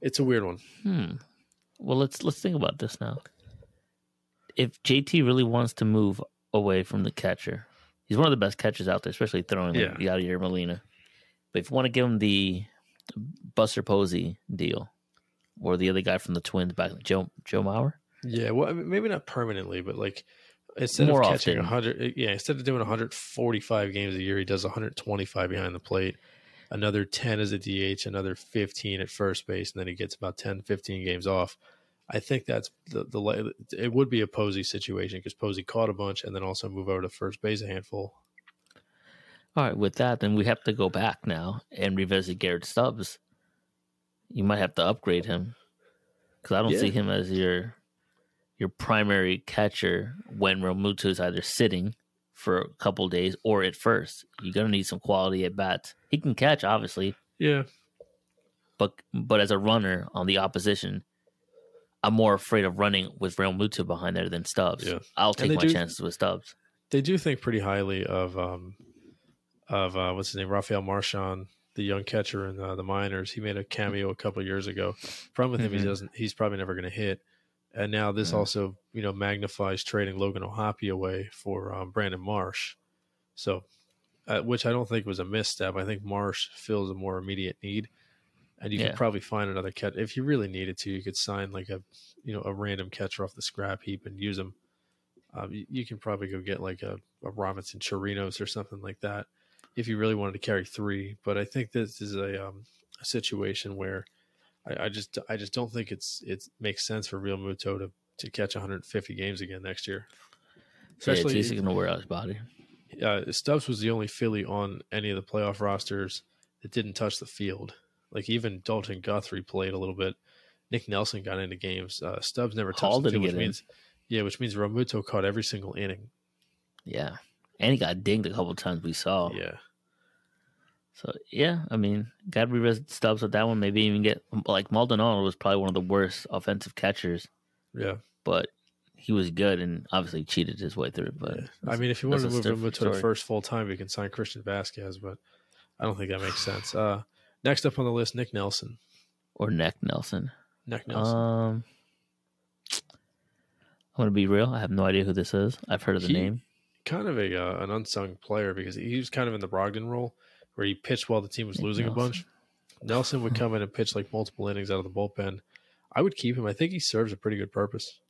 it's a weird one. Hmm. Well, let's let's think about this now. If JT really wants to move away from the catcher, he's one of the best catchers out there, especially throwing like Yeah. Yadier Molina. But if you want to give him the Buster Posey deal, or the other guy from the Twins back, Joe Joe Mauer, Yeah, well, I mean, maybe not permanently, but like instead More of catching often. 100, yeah, instead of doing 145 games a year, he does 125 behind the plate, another 10 as a DH, another 15 at first base, and then he gets about 10, 15 games off. I think that's the the it would be a Posey situation because Posey caught a bunch and then also move over to first base a handful. All right, with that, then we have to go back now and revisit Garrett Stubbs. You might have to upgrade him because I don't Yeah. see him as your your primary catcher when Realmuto is either sitting for a couple days or at first. You're gonna need some quality at bats. He can catch, obviously, Yeah, but but as a runner on the opposition, I'm more afraid of running with Realmuto behind there than Stubbs. Yeah. I'll take my do- chances with Stubbs. they do think pretty highly of um of uh what's his name Rafael Marchan, the young catcher in uh, the minors. He made a cameo a couple of years ago. Problem with him, Mhm. he doesn't. He's probably never going to hit. And now this Yeah. also you know magnifies trading Logan O'Hoppe away for um, Brandon Marsh. So, uh, which I don't think was a misstep. I think Marsh fills a more immediate need. And you Yeah. could probably find another catch if you really needed to. You could sign like a, you know, a random catcher off the scrap heap and use him um, you, you can probably go get like a, a Robinson Chirinos or something like that if you really wanted to carry three. But I think this is a, um, a situation where I, I just I just don't think it's it makes sense for Realmuto to, to catch 150 games again next year. Yeah, Especially he's gonna wear out his body. uh, Stubbs was the only Philly on any of the playoff rosters that didn't touch the field. Like even Dalton Guthrie played a little bit. Nick Nelson got into games. Uh, Stubbs never touched Hall the field, which in. means yeah, which means Realmuto caught every single inning. Yeah, and he got dinged a couple times. We saw. Yeah. So yeah, I mean, got to revisit Stubbs with that one. Maybe even get like Maldonado was probably one of the worst offensive catchers, Yeah. but he was good and obviously cheated his way through. But Yeah. I mean, if you want to move him to the first full time, you can sign Christian Vasquez, but I don't think that makes sense. Uh, next up on the list, Nick Nelson. or Neck Nelson. Nick Nelson. Um, I'm gonna be real. I have no idea who this is. I've heard of the He- name. kind of a uh, an unsung player because he was kind of in the Brogdon role where he pitched while the team was losing a bunch. Nelson would come in and pitch like multiple innings out of the bullpen. I would keep him. I think he serves a pretty good purpose.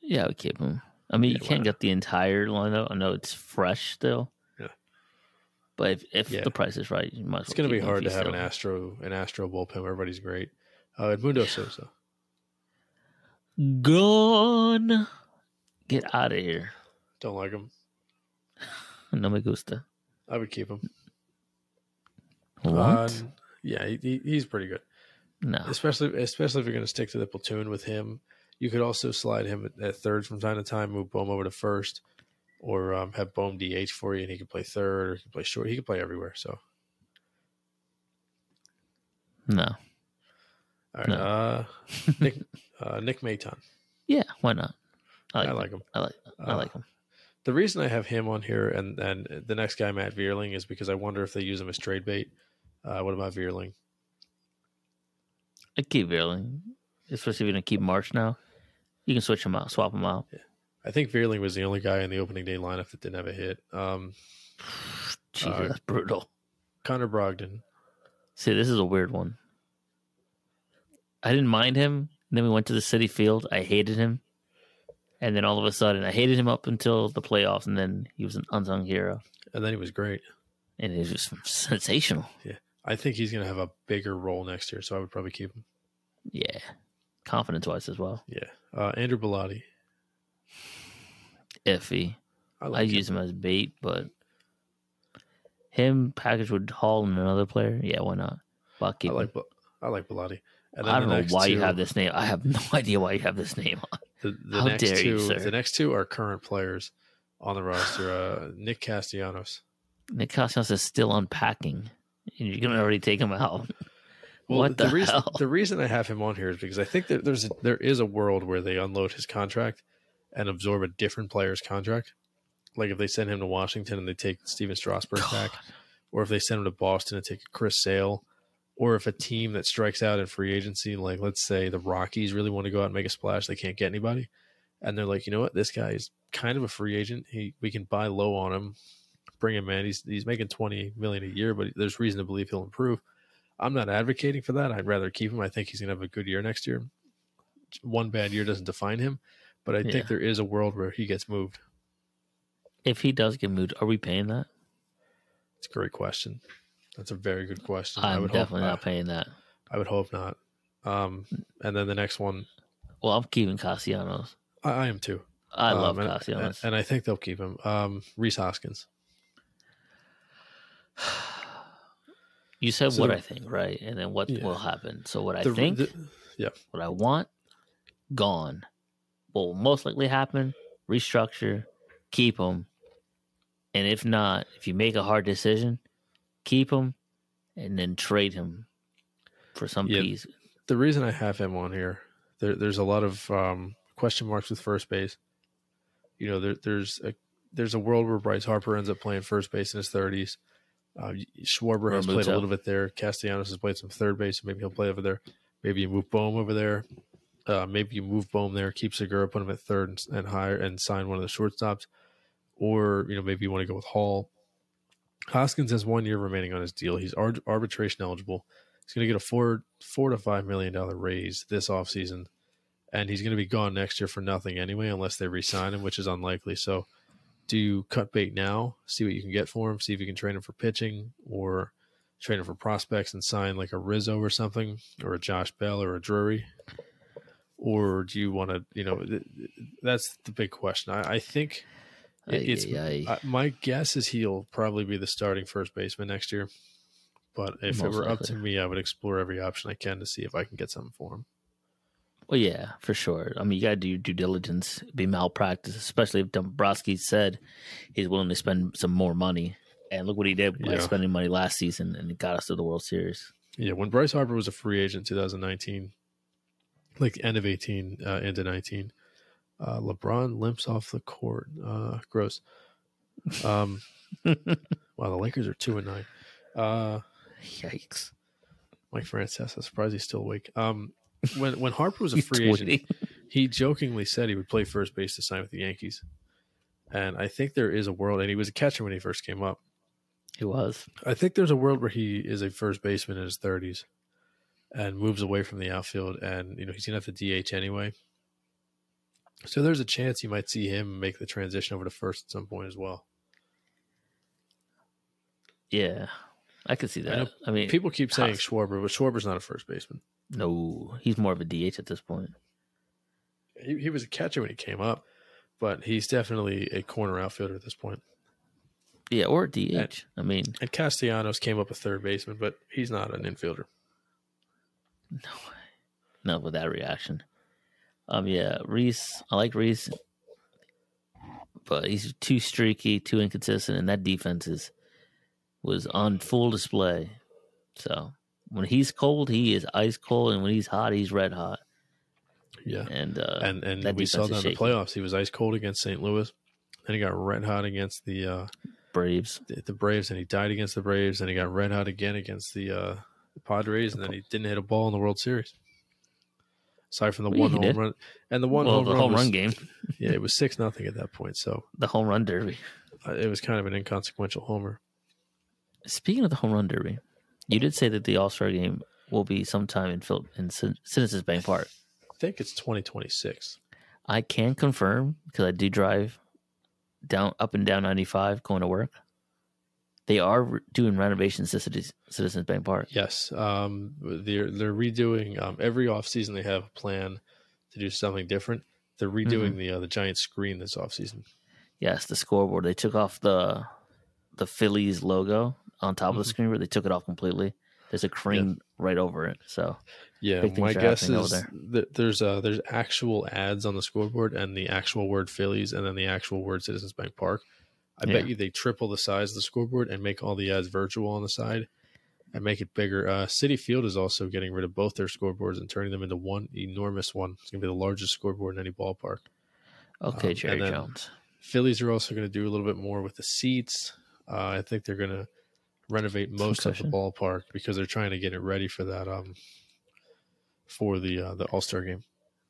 Yeah, I would keep him. I mean, Yeah, you can't get the entire lineup. I know it's fresh still. Yeah. But if, if Yeah. the price is right, you might. It's well going to be keep him if hard to have an Astro an Astro bullpen where everybody's great. Uh, Edmundo Sosa. Gone. Get out of here. Don't like him. No me gusta. I would keep him. What? Uh, yeah, he, he, he's pretty good. no. especially especially if you're going to stick to the platoon with him. You could also slide him at, third from time to time, move Bohm over to first, or um, have Bohm DH for you, and he could play third or he can play short. He could play everywhere. So, No. all right, No. uh, Nick uh, Nick Maton, Yeah, why not? I I like, like, him. him. I like I Uh, like him. The reason I have him on here and and the next guy Matt Vierling is because I wonder if they use him as trade bait. Uh, what about Vierling? I keep Vierling, especially if you're gonna keep March now. You can switch him out, swap him out. Yeah. I think Vierling was the only guy in the opening day lineup that didn't have a hit. Um, Jesus, Uh, that's brutal. Connor Brogdon. See, this is a weird one. I didn't mind him. Then we went to the Citi Field. I hated him, and then all of a sudden, I hated him up until the playoffs, and then he was an unsung hero, And then he was great. and it was just sensational. Yeah, I think he's going to have a bigger role next year, so I would probably keep him. Yeah, confidence wise as well. Yeah. Uh, Andrew Bellatti. Iffy. I I like him. use him as bait, but him packaged with Hall and another player. Yeah, why not? But I like. I like Bellotti. And I don't know why you have this name. I have no idea why you have this name on. The, the How next dare two, you, sir. the next two are current players on the roster. Uh, Nick Castellanos. Nick Castellanos is still unpacking, and you're gonna already take him out. Well, what the, reason hell? the reason I have him on here is because I think that there's a, there is a world where they unload his contract and absorb a different player's contract. Like if they send him to Washington and they take Stephen Strasburg back, or if they send him to Boston and take Chris Sale, or if a team that strikes out in free agency, like let's say the Rockies really want to go out and make a splash, they can't get anybody, and they're like, you know what, this guy is kind of a free agent. He we can buy low on him, bring him in. He's he's making twenty million a year, but there's reason to believe he'll improve. I'm not advocating for that. I'd rather keep him. I think he's going to have a good year next year. One bad year doesn't define him, but I Yeah. think there is a world where he gets moved. If he does get moved, are we paying that? It's a great question. That's a very good question. I I'm would definitely hope, not paying that. I, would hope not. Um, and then the next one, Well, I'm keeping Castellanos. I, I am too. I Um, love and, Castellanos. and I think they'll keep him. Um, Rhys Hoskins. you said so what the- I think, right? And then what Yeah. will happen. So what I The- think, the- what I want, gone. What will most likely happen? Restructure, keep him, and if not, if you make a hard decision, keep him, and then trade him for some Yeah. piece. the reason I have him on here, there, there's a lot of um, question marks with first base. You know, there, there's a there's a world where Bryce Harper ends up playing first base in his 30s. Uh, Schwarber has played a little bit there. Castellanos has played some third base, so maybe he'll play over there. Maybe you move Bohm over there. Uh, maybe you move Bohm there, keep Segura, put him at third and, and higher, and sign one of the shortstops. Or you know, maybe you want to go with Hall. Hoskins has one year remaining on his deal. He's ar- arbitration eligible. He's going to get a four four to five million dollar raise this offseason. and he's going to be gone next year for nothing anyway, unless they re-sign him, which is unlikely. So, do you cut bait now, see what you can get for him, see if you can train him for pitching, or train him for prospects and sign like a Rizzo or something, or a Josh Bell or a Drury, or do you want to, you know, th- th- that's the big question. I, I think it's Ay, ay, ay. My guess is he'll probably be the starting first baseman next year. But if Most it were up to me, I would explore every option I can to see if I can get something for him. Well, yeah, for sure. I mean, you got to do your due diligence. Be malpractice, especially if Dombrowski said he's willing to spend some more money. And look what he did by Yeah. spending money last season, and it got us to the World Series. Yeah, when Bryce Harper was a free agent, in 2019, like end of 18 uh, into 19, uh, LeBron limps off the court. Uh, gross. Um, wow, the Lakers are two and nine. Uh, Yikes! Mike Francis, I'm surprised he's still awake. Um, when when Harper was a free agent, he jokingly said he would play first base to sign with the Yankees. And I think there is a world, and he was a catcher when he first came up. He was. I think there's a world where he is a first baseman in his 30s and moves away from the outfield, and you know he's gonna have to DH anyway. So there's a chance you might see him make the transition over to first at some point as well. Yeah, I could see that. know I, mean, People keep saying Haas- Schwarber, but Schwarber's not a first baseman. no, he's more of a DH at this point. He, he was a catcher when he came up, but he's definitely a corner outfielder at this point. Yeah, or DH. And- I mean, And Castellanos came up a third baseman, but he's not an infielder. no, not with that reaction. Um, yeah, Rhys. I like Rhys, but he's too streaky, too inconsistent, and that defense is was on full display. So when he's cold, he is ice cold, and when he's hot, he's red hot. Yeah. And uh, and and that we saw that in the playoffs. He was ice cold against St. Louis. and he got red hot against the uh, Braves. the, the Braves, and he died against the Braves, and he got red hot again against the, uh, the Padres, and then he didn't hit a ball in the World Series. Aside from the one home did. run, and the one well, home the run, home was- run game, yeah, it was six nothing at that point, so the home run derby. uh, it was kind of an inconsequential homer. Speaking of the home run derby, you did say that the All Star game will be sometime in Phil- in Cit- Citizens Bank Park. I think it's twenty twenty six. I can confirm because I do drive down up and down 95 going to work. They are doing renovations to Citi- Citizens Bank Park. Yes, um, they're they're redoing um, every offseason They have a plan to do something different. They're redoing the uh, the giant screen this offseason. Yes, the scoreboard. They took off the the Phillies logo on top of the Mhm. screen, where they took it off completely. There's a crane right over it. So Yeah, my guess is there. that there's uh, there's actual ads on the scoreboard and the actual word Phillies and then the actual word Citizens Bank Park. I bet you they triple the size of the scoreboard and make all the ads virtual on the side and make it bigger. Uh, Citi Field is also getting rid of both their scoreboards and turning them into one enormous one. It's gonna be the largest scoreboard in any ballpark. okay, Um, Jerry Jones. Phillies are also going to do a little bit more with the seats. Uh, I think they're going to renovate most of the ballpark because they're trying to get it ready for that um for the uh, the All Star game.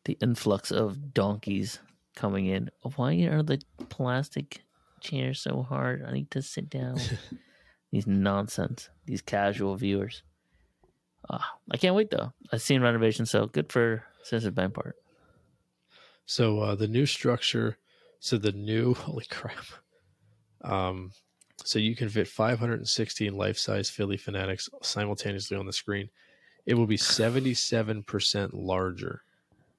The influx of donkeys coming in. Why are the plastic chairs so hard? I need to sit down. These nonsense. These casual viewers. Ah, I can't wait though. I've seen renovations, so good for Citizens Bank Park. So uh, the new structure, so the new holy crap, um, so you can fit 516 life-size Phillie Phanatics simultaneously on the screen. It will be 77 percent larger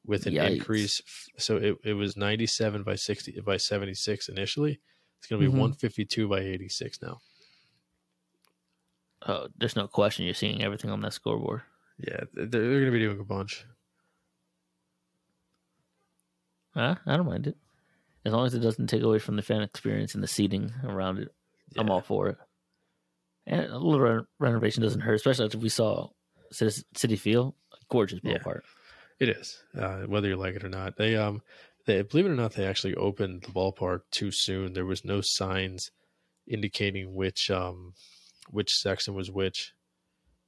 with an Yikes. increase. So it, it was 97 by 60 by 76 initially. It's going to be Mhm. 152 by 86 now. Oh, there's no question you're seeing everything on that scoreboard. Yeah, they're, they're going to be doing a bunch. Huh? I don't mind it. As long as it doesn't take away from the fan experience and the seating around it, I'm all for it. And a little re- renovation doesn't hurt, especially after we saw Citi- City Field, gorgeous Yeah. ballpark. It is, uh, whether you like it or not. They um, they believe it or not, they actually opened the ballpark too soon. There was no signs indicating which um, which section was which.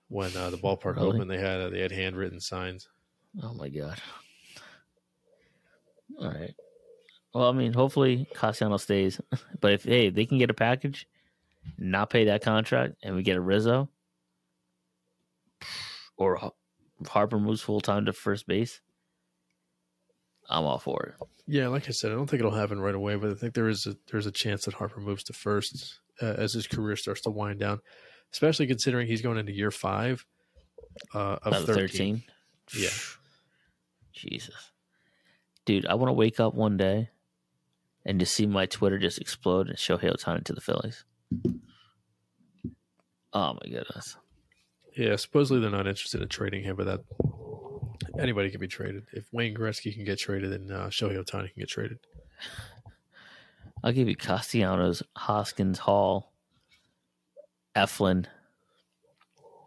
When uh, the ballpark Really? opened, they had uh, they had handwritten signs. Oh my god! All right. Well, I mean, hopefully Cassiano stays, but if hey, they can get a package, not pay that contract, and we get a Rizzo, or Harper moves full time to first base, I'm all for it. Yeah, like I said, I don't think it'll happen right away, but I think there is a there's a chance that Harper moves to first uh, as his career starts to wind down, especially considering he's going into year five uh, of 13. 13. Yeah. Jesus. Dude, I want to wake up one day and just see my Twitter just explode and Shohei Ohtani to the Phillies. Oh my goodness. Yeah, supposedly they're not interested in trading him, but that anybody can be traded. If Wayne Gretzky can get traded, then uh, Shohei Ohtani can get traded. I'll give you Castellanos, Hoskins, Hall, Eflin,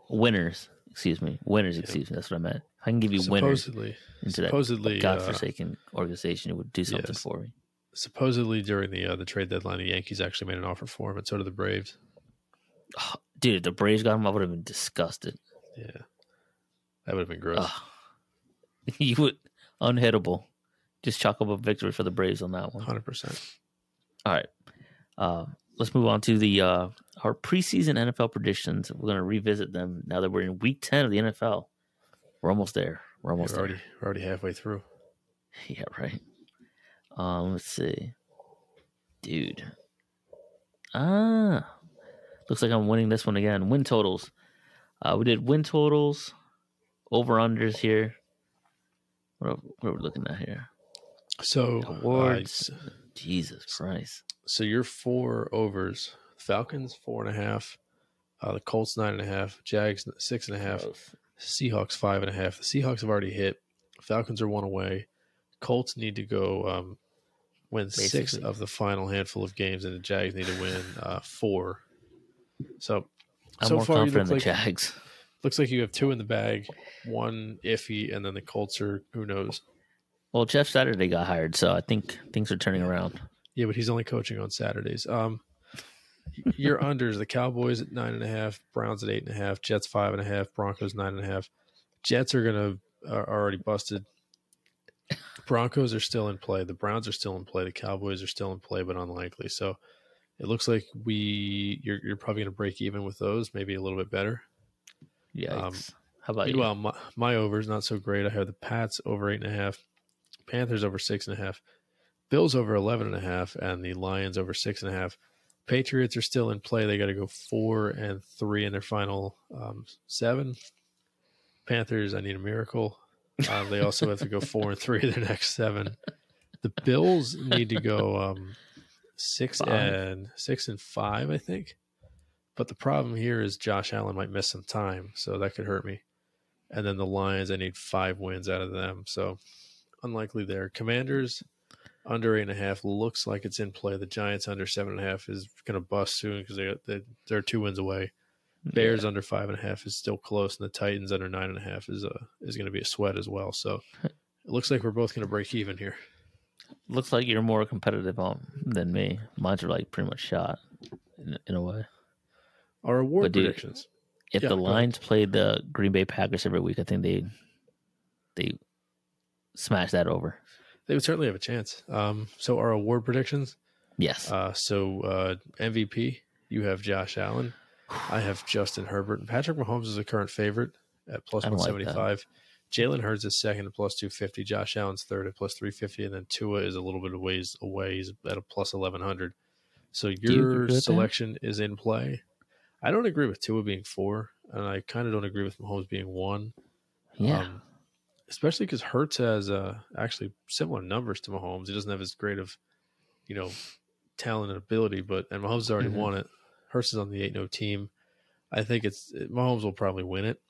winners. Excuse me. Winners, excuse me. That's what I meant. I can give you winners supposedly, into that supposedly, uh, godforsaken organization. It would do something yes. for me. supposedly during the uh, the trade deadline, the Yankees actually made an offer for him, and so did the Braves. Oh, dude, the Braves got him, I would have been disgusted. Yeah, that would have been gross. you would unhittable. Just chalk up a victory for the Braves on that one. Hundred percent. All right. Uh, let's move on to the uh, our preseason NFL predictions. We're going to revisit them now that we're in week 10 of the NFL. We're almost there. We're almost We're already we're already halfway through. Yeah, right. Um, let's see. Dude. Ah. Looks like I'm winning this one again. Win totals. Uh, we did win totals, over unders here. What are, what we looking at here? So Awards. uh, Jesus Christ. so your four overs: Falcons four and a half, uh, the Colts nine and a half, Jags six and a half, Seahawks five and a half. The Seahawks have already hit. Falcons are one away. Colts need to go um, win six of the final handful of games, and the Jags need to win uh, four. So, I'm so more far confident in the like Jags. Looks like you have two in the bag, one iffy, and then the Colts are who knows. Well, Jeff Saturday got hired, so I think things are turning around. Yeah, but he's only coaching on Saturdays. Um, your unders: the Cowboys at nine and a half, Browns at eight and a half, Jets five and a half, Broncos nine and a half. Jets are gonna are already busted. Broncos are still in play. The Browns are still in play. The Cowboys are still in play, but unlikely. So it looks like we you're you're probably gonna break even with those, maybe a little bit better. Yikes. Um, How about you? Meanwhile, my, my over is not so great. I have the Pats over eight and a half, Panthers over six and a half, Bills over eleven and a half, and the Lions over six and a half. Patriots are still in play. They got to go four and three in their final um, seven. Panthers, I need a miracle. Uh, they also have to go four and three in their next seven. The Bills need to go um, six Five. and six and five, I think. But the problem here is Josh Allen might miss some time, so that could hurt me. And then the Lions, I need five wins out of them, so unlikely there. Commanders under eight and a half looks like it's in play. The Giants under seven and a half is going to bust soon because they, they they're two wins away. Bears under five and a half is still close, and the Titans under nine and a half is uh is going to be a sweat as well. So it looks like we're both going to break even here. Looks like you're more competitive on than me. Mine's are like pretty much shot in, in a way. Our award you- predictions. If Yeah, the ahead. Lions played the Green Bay Packers every week, I think they they smash that over. They would certainly have a chance. Um, so our award predictions. Yes. Uh, so uh, MVP, you have Josh Allen. I have Justin Herbert. And Patrick Mahomes is a current favorite at plus I don't like 175. Jalen Hurts is second at plus 250. Josh Allen's third at plus 350. And then Tua is a little bit of ways away. He's at a plus 1100. So your that? selection is in play. I don't agree with Tua being four. And I kind of don't agree with Mahomes being one. yeah. Um, especially because Hurts has uh, actually similar numbers to Mahomes. He doesn't have as great of, you know, talent and ability, but and Mahomes has already Mhm. won it. Hurts is on the eight no team. I think it's it, Mahomes will probably win it,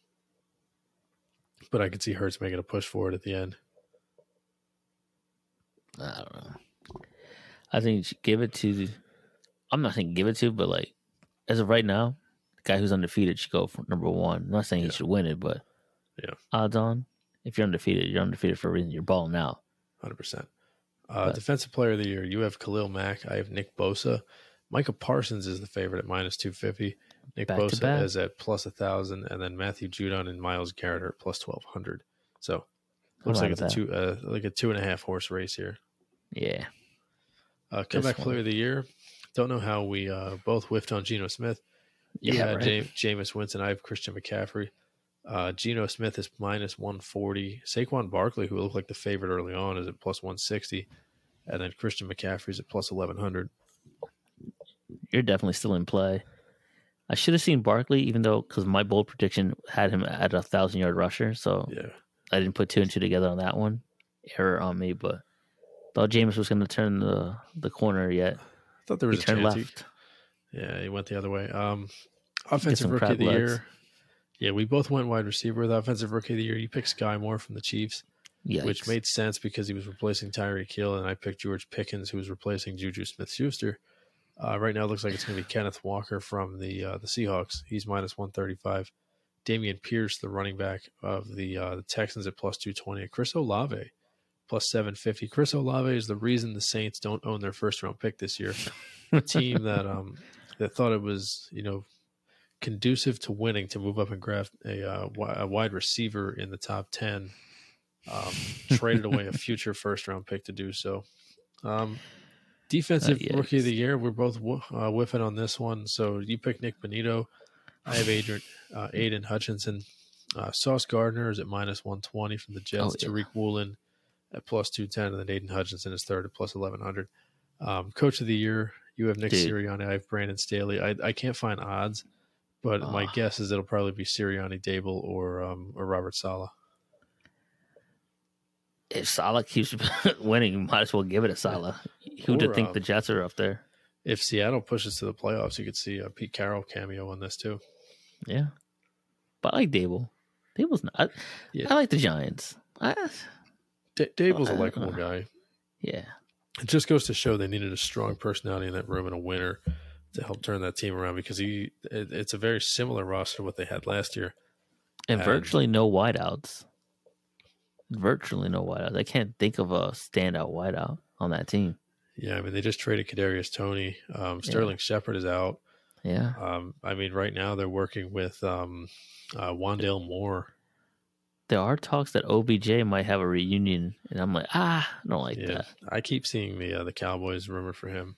but I could see Hurts making a push for it at the end. I don't know. I think give it to. I'm not saying give it to, but like as of right now, guy who's undefeated should go for number one. I'm not saying Yeah. he should win it, but Yeah. odds on, if you're undefeated, you're undefeated for a reason. You're balling out. Hundred percent. Uh, But- defensive player of the year, you have Khalil Mack. I have Nick Bosa. Micah Parsons is the favorite at minus two fifty. Nick Back Bosa is at plus a thousand, and then Matthew Judon and Myles Garrett are at plus twelve hundred. So looks like it's a two uh, like a two and a half horse race here. Yeah. Uh, comeback player of the year. Don't know how we uh, both whiffed on Geno Smith. Yeah, had right. Jam- Jameis Winston. I have Christian McCaffrey. Uh, Geno Smith is minus 140. Saquon Barkley, who looked like the favorite early on, is at plus 160. And then Christian McCaffrey is at plus 1100. You're definitely still in play. I should have seen Barkley, even though because my bold prediction had him at a thousand yard rusher, so Yeah. I didn't put two and two together on that one. Error on me, but thought James was going to turn the the corner yet. I thought there He was a turned chance. he- left. Yeah, he went the other way. Um, offensive rookie of the legs. year. Yeah, we both went wide receiver with offensive rookie of the year. You picked Skyy Moore from the Chiefs. Yikes. which made sense because he was replacing Tyreek Hill, and I picked George Pickens, who was replacing Juju Smith-Schuster. Uh, right now, it looks like it's going to be Kenneth Walker from the uh, the Seahawks. He's minus one thirty five. Dameon Pierce, the running back of the uh, the Texans, at plus two twenty. Chris Olave, plus seven fifty. Chris Olave is the reason the Saints don't own their first round pick this year. A team that um that thought it was you know conducive to winning to move up and grab a, uh, a wide receiver in the top 10 um, traded away a future first round pick to do so. Um, defensive Uh, rookie of the year we're both uh, whiffing on this one. So you pick nik bonitto i have adrian uh, aidan hutchinson. Uh, sauce gardner is at minus 120 from the jets. Oh, yeah. tariq woolen at plus 210 and then aidan hutchinson is third at plus 1100 um, coach of the year you have nick Dude. sirianni i have brandon staley i, I can't find odds but my guess is it'll probably be Sirianni, Daboll, or um, or Robert Saleh. if Saleh keeps winning, you might as well give it to Saleh. Who'd Or, think um, the Jets are up there? If Seattle pushes to the playoffs, you could see a Pete Carroll cameo on this too. Yeah, but I like Daboll. Daboll's not. I, Yeah. I like the Giants. I, D- Daboll's a Uh, likable guy. yeah, It just goes to show they needed a strong personality in that room and a winner to help turn that team around because he it, it's a very similar roster to what they had last year. and And- virtually no wideouts. Virtually no wideouts. I can't think of a standout wideout on that team. Yeah, I mean they just traded Kadarius Toney. Um, Sterling Shepard is out. Yeah. Um, I mean right now they're working with um, uh, Wandale Moore. There are talks that OBJ might have a reunion, and I'm like, ah, I don't like yeah, that. I keep seeing the uh, the Cowboys rumor for him.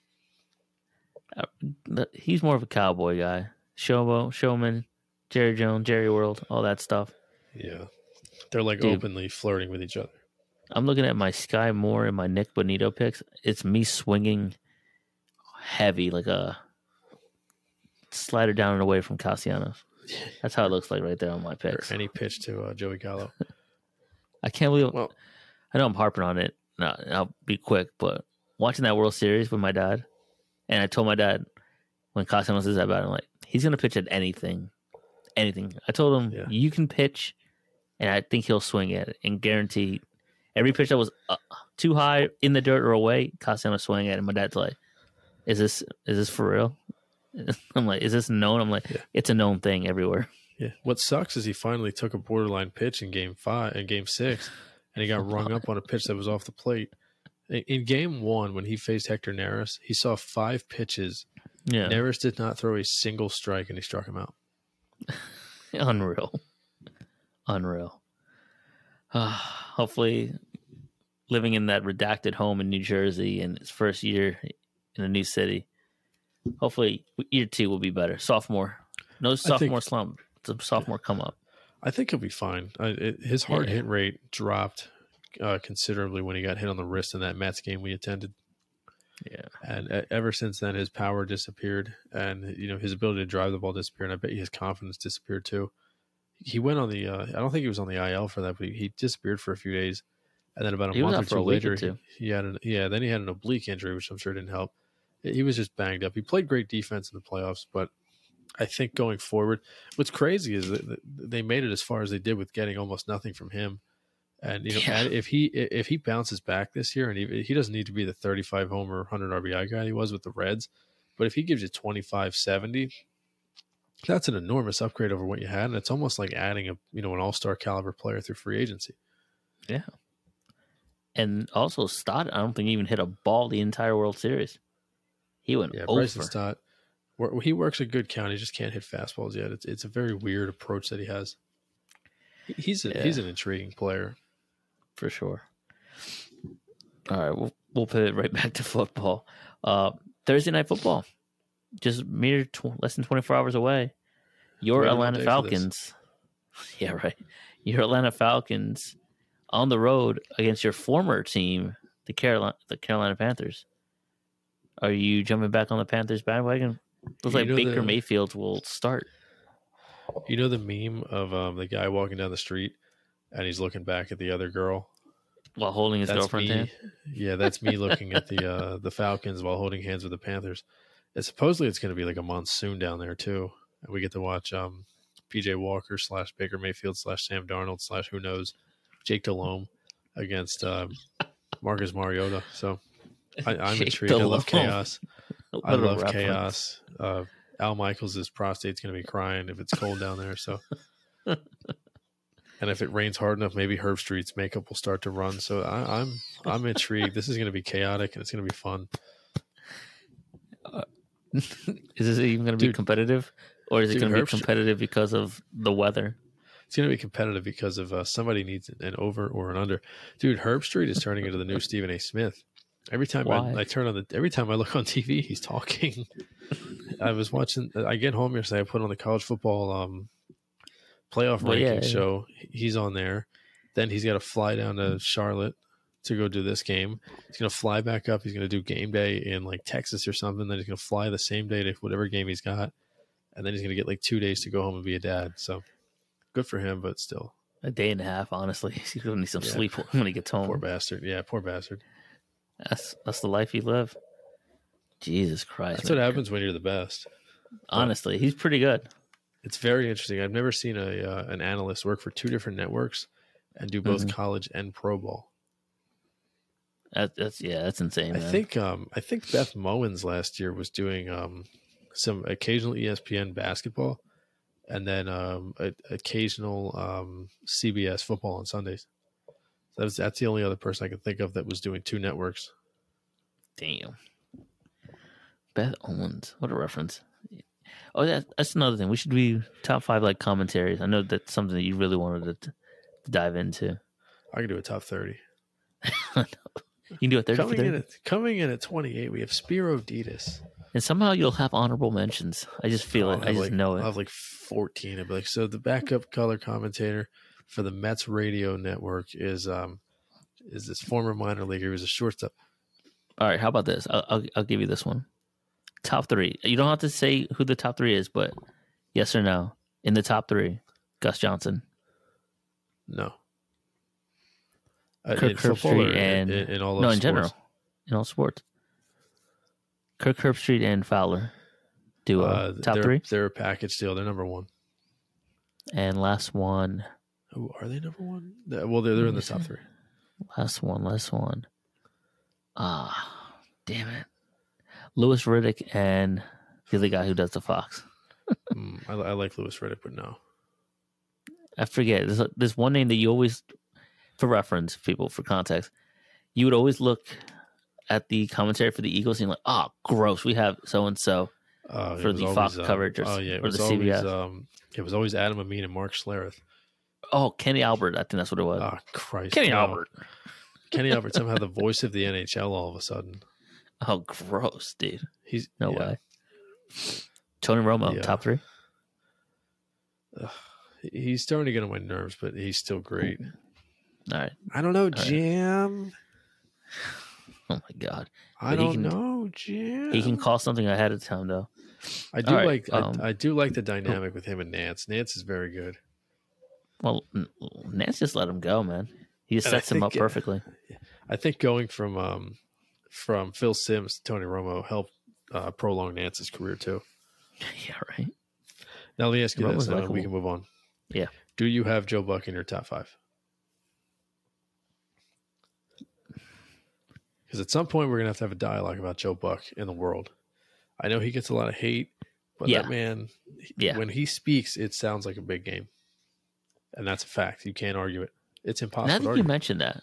The- He's more of a cowboy guy. Showbo, showman, Jerry Jones, Jerry World, all that stuff. Yeah, they're like Dude. openly flirting with each other. I'm looking at my Skyy Moore and my Nik Bonitto picks. It's me swinging heavy, like a slider down and away from Cassiano. That's how it looks like right there on my Or picks. any pitch to uh, Joey Gallo. I can't believe. Well, I know I'm harping on it. No, I'll be quick, but watching that World Series with my dad, and I told my dad when Castellanos says that about it, I'm like, he's gonna pitch at anything, anything. I told him Yeah. you can pitch, and I think he'll swing at it, and guarantee every pitch that was uh, too high in the dirt or away, Castellanos swing at it. And my dad's like, "Is this is this for real?" I'm like, "Is this known?" I'm like, Yeah. "It's a known thing everywhere." yeah. What sucks is he finally took a borderline pitch in Game Five and Game Six, and he got rung up on a pitch that was off the plate. In, in Game One, when he faced Hector Neris, he saw five pitches. Yeah, Neris did not throw a single strike, and he struck him out. Unreal. Unreal. Uh, hopefully, living in that redacted home in New Jersey and his first year in a new city, hopefully, year two will be better. Sophomore. No sophomore slump. It's a sophomore come up. I think he'll be fine. I, it, his hard Yeah. hit rate dropped uh, considerably when he got hit on the wrist in that Mets game we attended. Yeah. And uh, ever since then, his power disappeared, and you know his ability to drive the ball disappeared. And I bet his confidence disappeared too. He went on the. Uh, I don't think he was on the IL for that, but he, he disappeared for a few days, and then about a He month or two or later, two. he, he had an yeah. Then he had an oblique injury, which I'm sure didn't help. He was just banged up. He played great defense in the playoffs, but I think going forward, what's crazy is that they made it as far as they did with getting almost nothing from him. And you know, Yeah. and if he if he bounces back this year, and he he doesn't need to be the 35 homer, 100 RBI guy he was with the Reds, but if he gives you 25, 70, that's an enormous upgrade over what you had, and it's almost like adding a you know an all star caliber player through free agency. Yeah, and also, Stott, I don't think he even hit a ball the entire World Series. He went Yeah, over. Bryson Stott, he works a good count. He just can't hit fastballs yet. It's it's a very weird approach that he has. He's a, Yeah. he's an intriguing player. for sure. All right, we'll we'll pivot right back to football. Uh, Thursday night football, just mere tw- less than twenty four hours away. Your all Atlanta day for this. Falcons, yeah, right. Your Atlanta Falcons on the road against your former team, the Carolina the Carolina Panthers. Are you jumping back on the Panthers bandwagon? Looks You like Baker the- Mayfield will start. You know the meme of um, the guy walking down the street and he's looking back at the other girl. While holding his That's girlfriend me. hand, Yeah, that's me looking at the uh, the Falcons while holding hands with the Panthers. And supposedly it's going to be like a monsoon down there too, and we get to watch um, PJ Walker slash Baker Mayfield slash Sam Darnold slash who knows Jake Delhomme against um, Marcus Mariota. So I, I'm Jake intrigued. I love chaos. I love reference. chaos. Uh, Al Michaels' prostate's going to be crying if it's cold down there. So, and if it rains hard enough, maybe Herbstreit's makeup will start to run. So I, I'm I'm intrigued. This is going to be chaotic and it's going to be fun. is this even going to be Dude. competitive, or is it going to be competitive because of the weather? It's going to be competitive because of uh, somebody needs an over or an under. Dude, Herbstreit is turning into the new Stephen A. Smith. Every time Why? I, I turn on the, every time I look on TV, he's talking. I was watching. I get home yesterday. I put on the college football um, playoff Well, rankings yeah, yeah. show. He's on there. Then he's got to fly down to Charlotte to go do this game. He's going to fly back up. He's going to do game day in like Texas or something. Then he's going to fly the same day to whatever game he's got, and then he's going to get like two days to go home and be a dad. So good for him, but still, A day and a half, honestly. He's going to need some Yeah. sleep when he gets home. poor bastard. Yeah, poor bastard. That's that's the life you live. Jesus Christ! That's man. what happens when you're the best. Honestly, he's pretty good. It's very interesting. I've never seen a uh, an analyst work for two different networks and do both Mhm. college and pro ball. That, that's yeah, that's insane. I man. think um I think Beth Mowins last year was doing um some occasional ESPN basketball and then um a, occasional um CBS football on Sundays. That's that's the only other person I can think of that was doing two networks. Damn. Beth Mowins. What a reference. Oh, yeah, that's another thing. We should be top five like commentaries. I know that's something that you really wanted to, to dive into. I can do a top thirty. You can do a 30 for Coming 30. in at coming in at twenty eight, we have Spero Dedes. And somehow you'll have honorable mentions. I just feel oh, I'll it. I just like, know it. I'll have like fourteen. I'd be like, so the backup color commentator for the Mets radio network is um is this former minor leaguer. He was a shortstop. All right, how about this? I'll, I'll, I'll give you this one. Top three. You don't have to say who the top three is, but yes or no. In the top three, Gus Johnson. No. Uh, Kirk in Herbstreit and- in, in all of no, in sports? general, in all sports. Kirk Herbstreit and Fowler duo. Uh, top they're, three. They're a package deal. They're number one. And last one. Oh, are they number one? Well, they're they're in the top three. Last one. Last one. Ah, damn it. Louis Riddick and the other guy who does the Fox. Mm, I, I like Louis Riddick, but no. I forget. There's, there's one name that you always, for reference, people, for context, you would always look at the commentary for the Eagles and you're like, oh, gross. We have so and so. Uh, For the Fox um, coverage or oh yeah, it or was the always CBS. um, it was always Adam Amin and Mark Schlereth. Oh, Kenny Albert. I think that's what it was. Oh Christ, Kenny no. Albert. Kenny Albert somehow the voice of the NHL all of a sudden. Oh, gross, dude. He's No yeah. way. Tony Romo, Yeah. top three. He's starting to get on my nerves, but he's still great. All right. I don't know, right. Jim. Oh my God. I But don't can- know, Jim. He can call something ahead of time though. I do All right, like um, I, I do like the dynamic with him and Nance. Nance is very good. Well, Nance just let him go, man. He just And sets him up perfectly. I think going from um from Phil Simms to Tony Romo helped uh, prolong Nance's career too. yeah, right. Now let me ask you Romo's this, and we can move on. Yeah. Do you have Joe Buck in your top five? Because at some point we're gonna have to have a dialogue about Joe Buck in the world. I know he gets a lot of hate, but Yeah. that man, Yeah. when he speaks, it sounds like a big game, and that's a fact. You can't argue it. It's impossible. Now that to you mentioned that,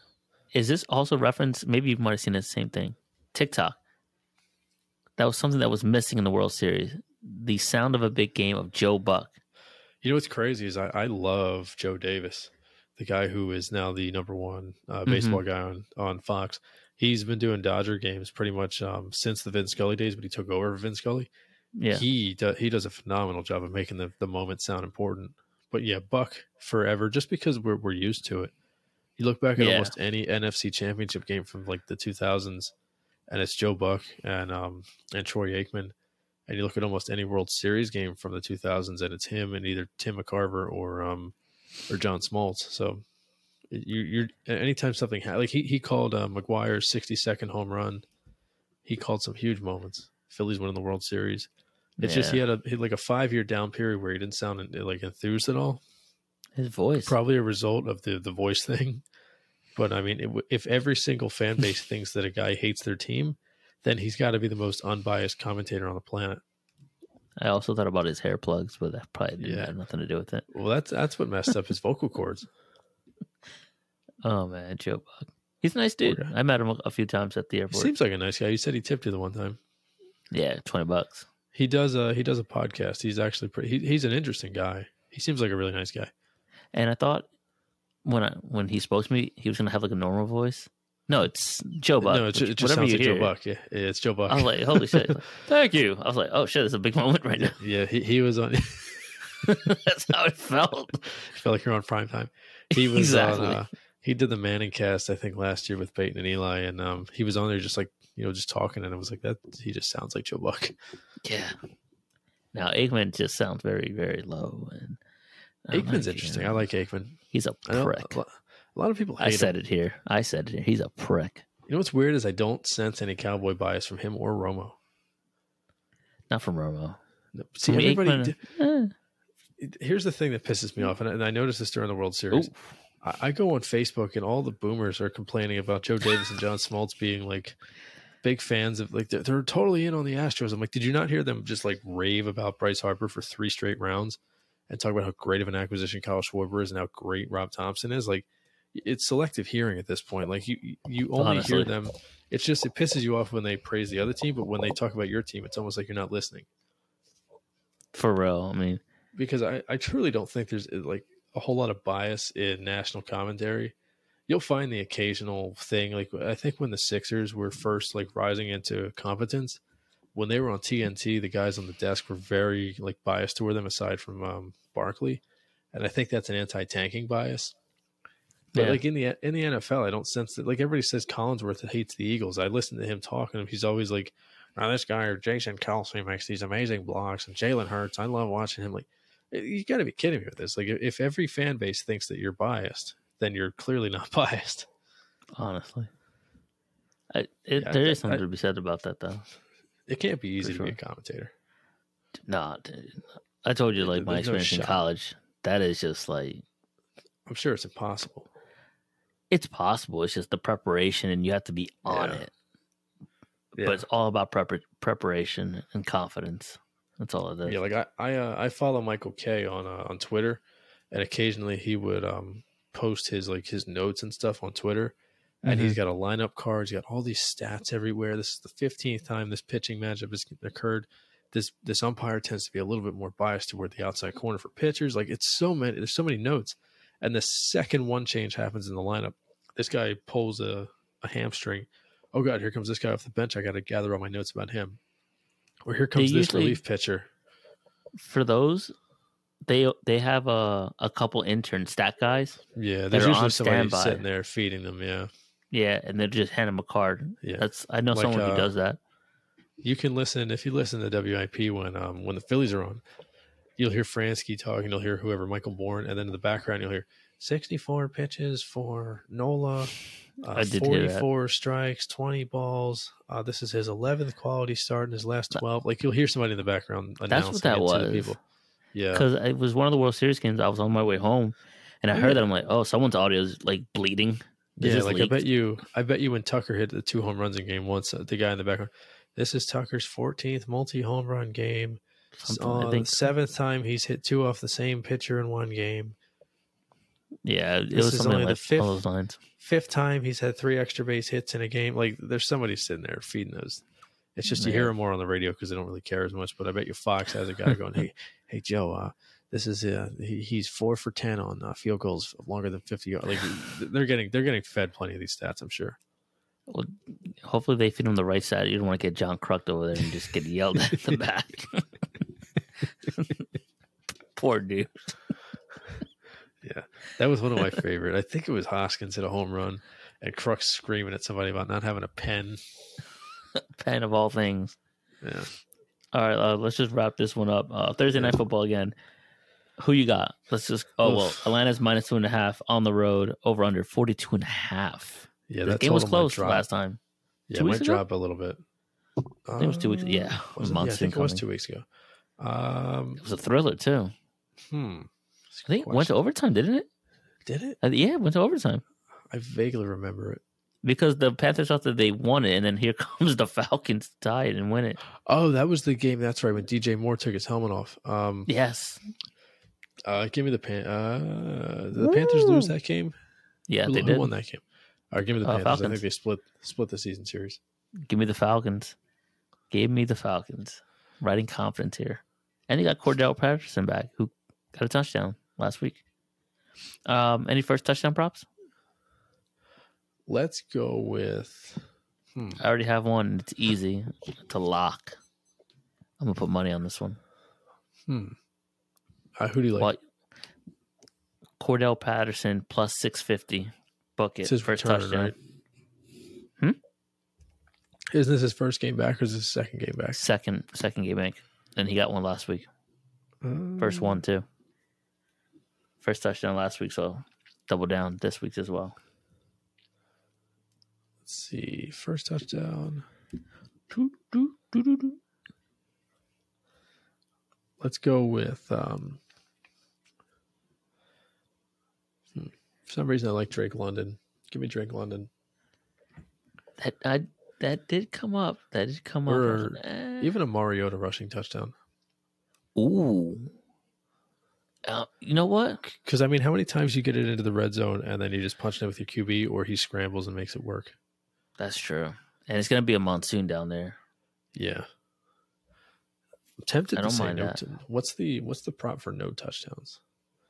is this also reference? Maybe you might have seen the same thing. TikTok. That was something that was missing in the World Series. The sound of a big game of Joe Buck. You know what's crazy is I, I love Joe Davis, the guy who is now the number one uh, baseball Mm-hmm. guy on, on Fox. He's been doing Dodger games pretty much um, since the Vin Scully days, but he took over Vin Scully. Yeah. He do, he does a phenomenal job of making the, the moment sound important. But yeah, Buck forever, just because we're we're used to it. You look back at Yeah. almost any NFC championship game from like the 2000s, and it's Joe Buck and um and Troy Aikman, and you look at almost any World Series game from the 2000s, and it's him and either Tim McCarver or um or John Smoltz. So you you're anytime something ha- like he he called uh, McGwire's 60 second home run, he called some huge moments. Phillies winning the World Series. It's just he had a he had like a five year down period where he didn't sound like enthused at all. His voice. Probably a result of the the voice thing. But I mean, it, if every single fan base thinks that a guy hates their team, then he's got to be the most unbiased commentator on the planet. I also thought about his hair plugs, but that probably didn't Yeah. have nothing to do with it. Well, that's that's what messed up his vocal cords. Oh man, Joe Buck. He's a nice dude. I met him a, few times at the He airport. seems like a nice guy. You said he tipped you the one time. yeah, twenty bucks. He does a he does a podcast. He's actually pretty. He, he's an interesting guy. He seems like a really nice guy. And I thought when I when he spoke to me, he was gonna have like a normal voice. No, it's Joe Buck. no, it, it just sounds like Joe hear. Buck. Yeah, yeah, it's Joe Buck. I was like, holy shit! Thank you. I was like, oh shit, it's a big moment right now. yeah, he, he was on. That's how it felt. felt like you're on prime time. He was Exactly. on. Uh, he did the Manning cast, I think, last year with Peyton and Eli, and um, he was on there just like you know, just talking, and it was like that. He just sounds like Joe Buck. Yeah. Now Aikman just sounds very, very low, and I Aikman's like interesting. him. I like Aikman. He's a prick. a lot, of people hate I him. said it here. I said it here. He's a prick. You know what's weird is I don't sense any cowboy bias from him or Romo. Not from Romo. No, See, From everybody. Aikman, eh. Here's the thing that pisses me off, and I, and I noticed this during the World Series. I, I go on Facebook, and all the boomers are complaining about Joe Davis and John Smoltz being like big fans of like they're, they're totally in on the Astros. I'm like, did you not hear them just like rave about Bryce Harper for three straight rounds and talk about how great of an acquisition Kyle Schwarber is and how great Rob Thomson is? Like, it's selective hearing at this point. Like you you only Honestly. hear them. It's just it pisses you off when they praise the other team, but when they talk about your team, it's almost like you're not listening. For real. I mean, Because I I truly don't think there's uh, like a whole lot of bias in national commentary. You'll find the occasional thing like I think when the Sixers were first like rising into competence, when they were on TNT, the guys on the desk were very like biased toward them aside from um, Barkley, and I think that's an anti-tanking bias. But Yeah. like in the in the NFL, I don't sense that. Like everybody says, Collinsworth hates the Eagles. I listen to him talking. and he's always like, "Now this guy or Jason Kelce makes these amazing blocks, and Jalen Hurts. I love watching him." Like, you got to be kidding me with this. Like, if every fan base thinks that you're biased, then you're clearly not biased. honestly. I, it, Yeah, there I- is something I- to be said about that, though. It can't be easy For to be a commentator. Nah. I told you, like, my There's no experience in college, that is just like, I'm sure it's impossible. it's possible. It's just the preparation, and you have to be on Yeah. it. Yeah. But it's all about prep- preparation and confidence. That's all it is. Yeah, like I I, uh, I follow Michael Kay on uh, on Twitter, and occasionally he would um post his like his notes and stuff on Twitter, and Mm-hmm. he's got a lineup card. He's got all these stats everywhere. This is the fifteenth time this pitching matchup has occurred. This this umpire tends to be a little bit more biased toward the outside corner for pitchers. Like it's so many. There's so many notes, and the second one change happens in the lineup, this guy pulls a a hamstring. Oh God, here comes this guy off the bench. I got to gather all my notes about him. Or here comes this relief pitcher. For those, they they have a, a couple intern stat guys. Yeah, there's usually somebody standby. sitting there feeding them. Yeah, Yeah, and they just hand them a card. yeah. That's I know Like, someone uh, who does that. You can listen if you listen to WIP when um when the Phillies are on. You'll hear Franzke talking. You'll hear whoever Michael Bourne, and then in the background you'll hear 64 pitches for Nola. Uh, I did hear that. 44 strikes, 20 balls. Uh, this is his 11th quality start in his last 12. Like you'll hear somebody in the background announcing That's what that it to was. people. Yeah, Because it was one of the World Series games. I was on my way home, and I heard that I'm like, oh, someone's audio is like bleeding. This yeah. is Like I bet you, I bet you when Tucker hit the two home runs in game once, the guy in the background. This is Tucker's 14th multi home run game. Uh, I think. the seventh time he's hit two off the same pitcher in one game. Yeah, it this was is something only the fifth- all those lines. Fifth time he's had three extra base hits in a game. Like there's somebody sitting there feeding those. It's just you hear Yeah. them more on the radio because they don't really care as much. But I bet you Fox has a guy going, "Hey, hey Joe, uh, this is uh, he, he's four for ten on uh, field goals longer than fifty yards." Like they're getting they're getting fed plenty of these stats. I'm sure. Well, hopefully they feed him the right side. You don't want to get John Kruked over there and just get yelled at the back. Poor dude. Yeah, that was one of my favorite. I think it was Hoskins hit a home run, and Kruk's screaming at somebody about not having a pen. pen of all things. Yeah. All right, uh, let's just wrap this one up. Uh, Thursday night football again. Who you got? Let's just. Oh well, Atlanta's minus two and a half on the road. Over under 42 and a half. Yeah, the that game was close last time. Yeah, two it might ago? drop a little bit. I think it was two weeks- yeah, Uh, was it? yeah, I think it was two weeks ago. Um, It was a thriller too. hmm. I think it went to overtime, didn't it? Did it? Uh, yeah, it went to overtime I vaguely remember it. Because the Panthers thought that they won it, and then here comes the Falcons to tie it and win it. Oh, that was the game. That's right. When DJ Moore took his helmet off. Um, Yes. uh, give me the pan. Uh, did the Panthers lose that game? Yeah, who, they who did. won that game? All right, give me the Uh, Panthers. I think they split split the season series. Give me the Falcons. Give me the Falcons. Riding confidence here. And you got Cordarrelle Patterson back, who got a touchdown last week. Um, any first touchdown props? Let's go with. Hmm. I already have one. It's easy to lock. I'm gonna put money on this one. Hmm. Uh, who do you like? What? Cordarrelle Patterson plus six fifty. Book it. It's his first return, touchdown. right? Hmm? Isn't this his first game back or is this his second game back? Second second game back. And he got one last week. First Um, one too. First touchdown last week, so double down this week as well. Let's see. First touchdown. Let's go with. Um, hmm. For some reason, I like Drake London. Give me Drake London. That I that did come up. That did come up. Or like, eh. Even a Mariota rushing touchdown. Ooh. Uh, you know what? Because I mean, how many times you get it into the red zone and then you just punch it with your QB, or he scrambles and makes it work? That's true. And it's gonna be a monsoon down there. Yeah. I'm tempted I to don't say mind no. that. t- what's the what's the prop for no touchdowns?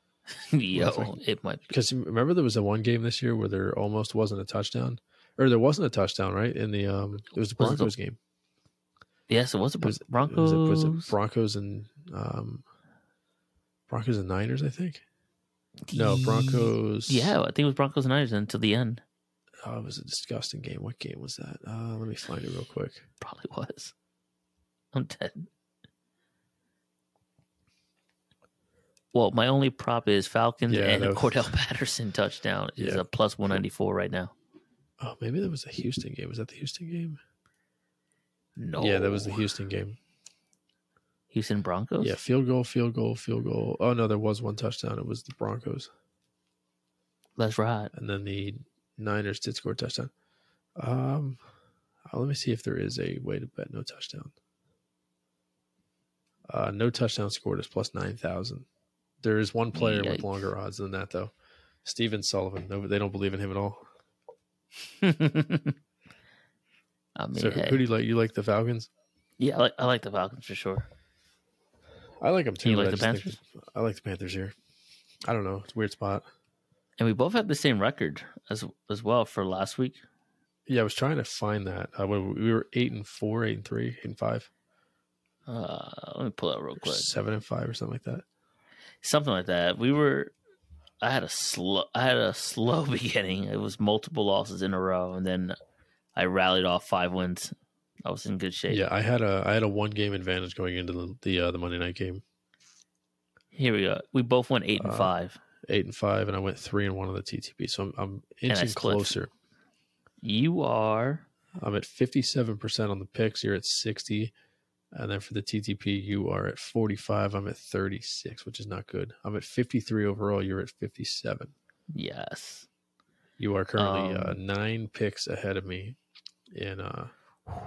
Yo, it might be. Because remember there was a one game this year where there almost wasn't a touchdown, or there wasn't a touchdown, right? In the um, it was the Was it the- Broncos game. Yes, it was the was, Broncos. Was it, was it Broncos and um, Broncos and Niners? I think. No, Broncos. Yeah, I think it was Broncos and Niners until the end. Oh, it was a disgusting game. What game was that? Uh, let me find it real quick. Probably was. I'm dead. Well, my only prop is Falcons Yeah, and a was- Cordarrelle Patterson touchdown is Yeah. a plus 194 right now. Oh, maybe that was a Houston game. Was that the Houston game? No. Yeah, that was the Houston game. Houston Broncos? Yeah, field goal, field goal, field goal. Oh no, there was one touchdown. It was the Broncos, That's right. and then the Niners did score a touchdown. Um, uh, let me see if there is a way to bet no touchdown. Uh, no touchdown scored is plus nine thousand. There is one player with longer odds than that though. Stephen Sullivan. No, they don't believe in him at all. I mean, So who, hey. who do you like? You like the Falcons? yeah, I like, I like the Falcons for sure. I like them too. You like the Panthers? think I like the Panthers here. I don't know. It's a weird spot. And we both had the same record as as well for last week. Yeah, I was trying to find that. Uh, we were eight and four, eight and three, eight and five, Uh, let me pull out real quick. seven and five, or something like that. Something like that. We were. I had a slow. I had a slow beginning. It was multiple losses in a row, and then I rallied off five wins. I was in good shape. Yeah, I had a I had a one game advantage going into the the, uh, the Monday night game, Here we go. We both went eight and Uh, five. Eight and five, and I went three and one on the TTP. So I'm I'm inching closer. You are. I'm at fifty seven percent on the picks. You're at sixty, and then for the TTP, you are at forty five. I'm at thirty six, which is not good. I'm at fifty three overall. You're at fifty seven. Yes. You are currently uh, Um, nine picks ahead of me in uh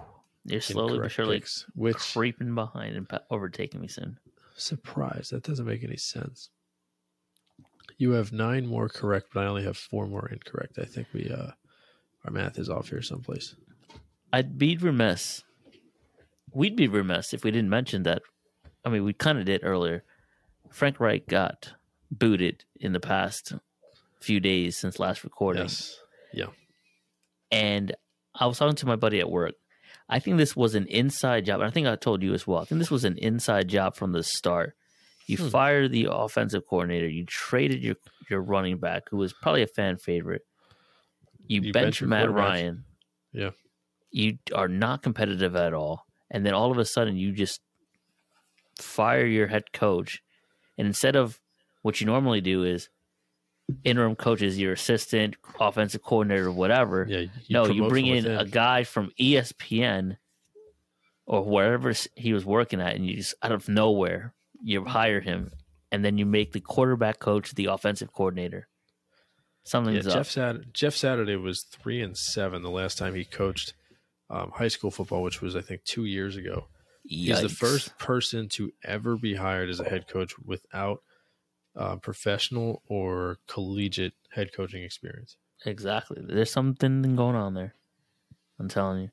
You're slowly but surely picks, which creeping behind and overtaking me soon. surprise that doesn't make any sense. You have nine more correct, but I only have four more incorrect. I think we uh our math is off here someplace. I'd be remiss. We'd be remiss if we didn't mention that. I mean, we kind of did earlier. Frank Reich got booted in the past few days since last recording. Yes. Yeah. And I was talking to my buddy at work. I think this was an inside job. And I think I told you as well. I think this was an inside job from the start. You Hmm. fired the offensive coordinator. You traded your, your running back, who was probably a fan favorite. You, You bench bench Matt. Ryan. Yeah. You are not competitive at all. And then all of a sudden, you just fire your head coach. And instead of what you normally do is interim coach is your assistant, offensive coordinator, whatever Yeah. You no, you bring in a guy from ESPN or wherever he was working at, and you just out of nowhere you hire him, and then you make the quarterback coach the offensive coordinator. Yeah, Something's up. Jeff Sat- Jeff Saturday was three and seven the last time he coached um, high school football, which was I think two years ago. He's the first person to ever be hired as a head coach without uh, professional or collegiate head coaching experience. Exactly. There's something going on there. I'm telling you.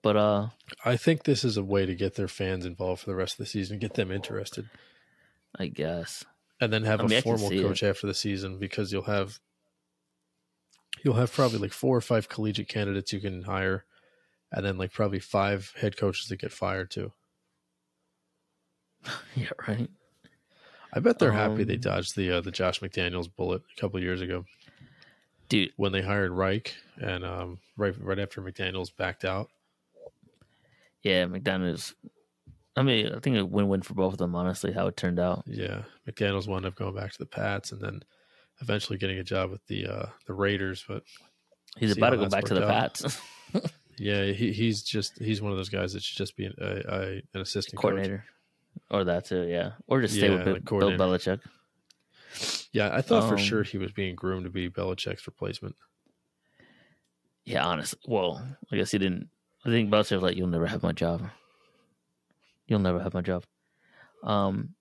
But uh, I think this is a way to get their fans involved for the rest of the season, get them interested, I guess and then have I mean, a formal coach after the season because you'll have you'll have probably like four or five collegiate candidates you can hire, and then like probably five head coaches that get fired too. yeah, right. I bet they're happy they Um, dodged the uh, the Josh McDaniels bullet a couple of years ago Dude, when they hired Reich and um, right right after McDaniels backed out. yeah, McDonald's. I mean, I think a win-win for both of them. Honestly, how it turned out. Yeah, McDaniels wound up going back to the Pats and then eventually getting a job with the uh, the Raiders. But He's about to go back to the out. Pats. yeah, he, he's just he's one of those guys that should just be an, a, a, an assistant coach. coordinator, or that too, yeah, or just stay Yeah, with Bill, like Bill. Belichick. Yeah, I thought for Um, sure he was being groomed to be Belichick's replacement. Yeah, honestly, well, I guess he didn't. I think Belichick was like, "You'll never have my job. You'll never have my job." Um,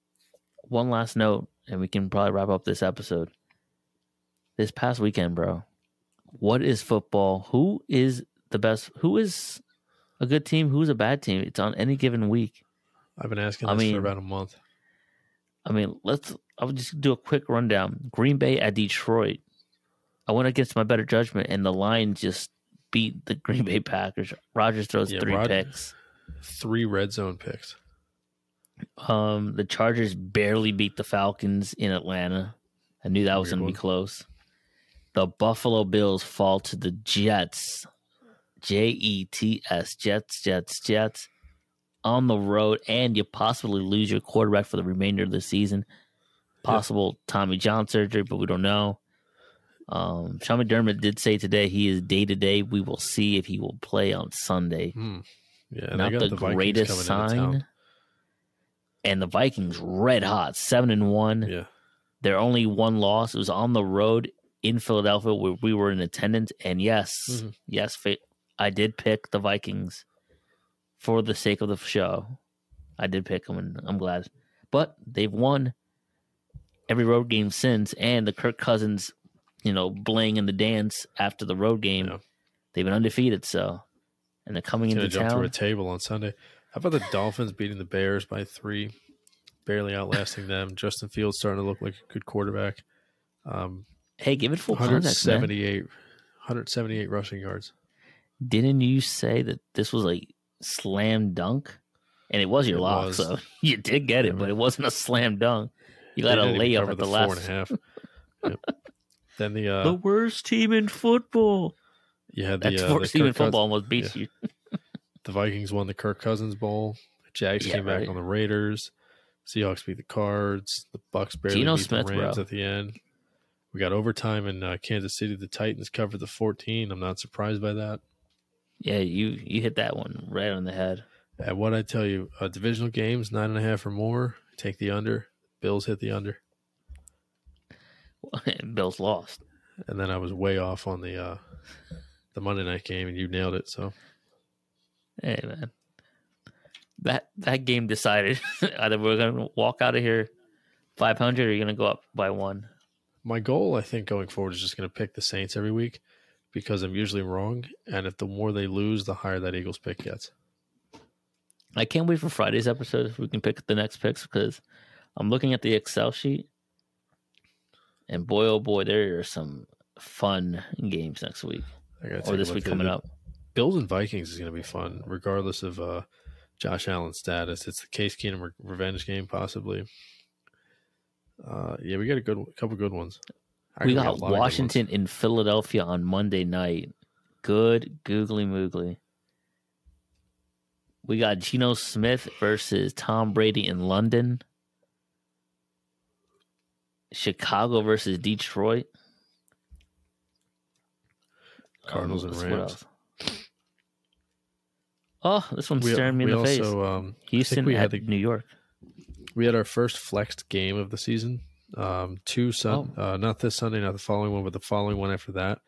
one last note, and we can probably wrap up this episode. This past weekend, bro, what is football? Who is the best? Who is a good team? Who's a bad team? It's on any given week. I've been asking I mean- for about a month. I mean, let's. I'll just do a quick rundown. Green Bay at Detroit. I went against my better judgment, and the Lions just beat the Green Bay Packers. Rodgers throws Yeah, three picks. Three red zone picks. Um, the Chargers barely beat the Falcons in Atlanta. I knew that was going to be close. The Buffalo Bills fall to the Jets. J E T S. Jets, Jets, Jets. On the road, and you possibly lose your quarterback for the remainder of the season. Possible Tommy John surgery, but we don't know. Um, Sean McDermott did say today he is day to day. We will see if he will play on Sunday. Hmm. Yeah, Not the, the, greatest sign. And the Vikings red hot, seven and one. Yeah, Their only one loss it was on the road in Philadelphia where we were in attendance. And yes, Mhm. yes, I did pick the Vikings for the sake of the show. I did pick them, and I'm glad. But they've won every road game since, and the Kirk Cousins, you know, bling in the dance after the road game. Yeah. They've been undefeated, so and they're coming into jump through a table on Sunday. How about the Dolphins beating the Bears by three, barely outlasting them? Justin Fields starting to look like a good quarterback. Um, Hey, give it full context, man. 178, 178 rushing yards. Didn't you say that this was a slam dunk? And it was your It lock, was. so you did get it, Yeah, but it wasn't a slam dunk. You got a layup at the, four last. and a half. Yep. Then the uh, the worst team in football. Had the, That's uh, the the worst team in Kirk Cousins- football almost beats you. The Vikings won the Kirk Cousins Bowl. Jags Yeah, came back right. on the Raiders. Seahawks beat the Cards. The Bucs barely Geno beat Smith, the bro. Rams at the end. We got overtime in uh, Kansas City. The Titans covered the 14. I'm not surprised by that. Yeah, you you hit that one right on the head. And what I tell you, uh, divisional games nine and a half or more. Take the under. Bills hit the under, Bills lost. and then I was way off on the uh, the Monday night game, and you nailed it. So Hey man, that that game decided either we're gonna walk out of here 500 or you're gonna go up by one. my goal, I think, going forward is just to pick the Saints every week because I'm usually wrong, and if the more they lose, the higher that Eagles pick gets. I can't wait for Friday's episode if we can pick the next picks because I'm looking at the Excel sheet, and boy oh boy, there are some fun games next week or a this week coming it. up. Bills and Vikings is going to be fun, regardless of uh, Josh Allen's status. It's the Case Keenum re- revenge game, possibly. Uh, yeah, we got a good, couple good ones. We Actually, got a lot of good ones. Washington in Philadelphia on Monday night. Good googly moogly. We got Geno Smith versus Tom Brady in London. Chicago versus Detroit. Cardinals and let's- what Rams. Oh, this one's We, staring me in the face. also um, Houston we at had the- New York. we had our first flexed game of the season. Um, two sun, Oh. uh, not this Sunday, not the following one, but the following one after that.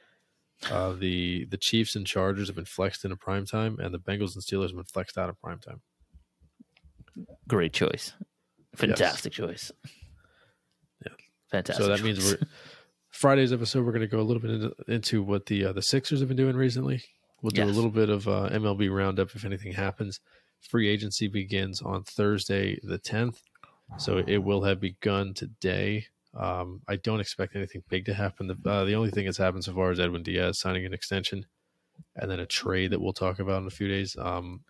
Uh, the the Chiefs and Chargers have been flexed into prime time, and the Bengals and Steelers have been flexed out of prime time. Great choice. Fantastic choice. Yeah. Fantastic. so that means we're Friday's episode. We're going to go a little bit into, into what the uh, the Sixers have been doing recently. We'll do Yes. a little bit of uh, MLB roundup if anything happens. Free agency begins on Thursday the tenth, so it will have begun today. Um, I don't expect anything big to happen. The, uh, the only thing that's happened so far is Edwin Diaz signing an extension, and then a trade that we'll talk about in a few days. Um,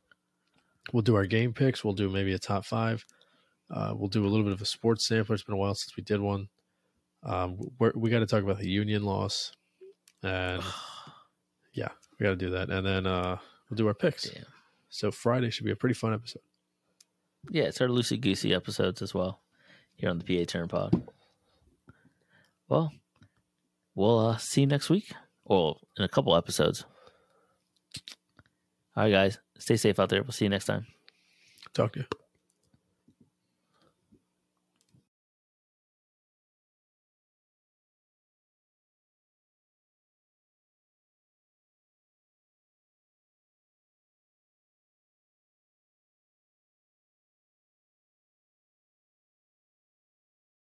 we'll do our game picks. We'll do maybe a top five. Uh, we'll do a little bit of a sports sampler. It's been a while since we did one. Um, we're, we got to talk about the union loss, and yeah, we got to do that, and then uh, we'll do our picks. Damn. So Friday should be a pretty fun episode. Yeah, it's our loosey goosey episodes as well here on the PA Turn Pod. Well, we'll uh, see you next week or in a couple episodes. All right, guys, stay safe out there. We'll see you next time. Talk to you.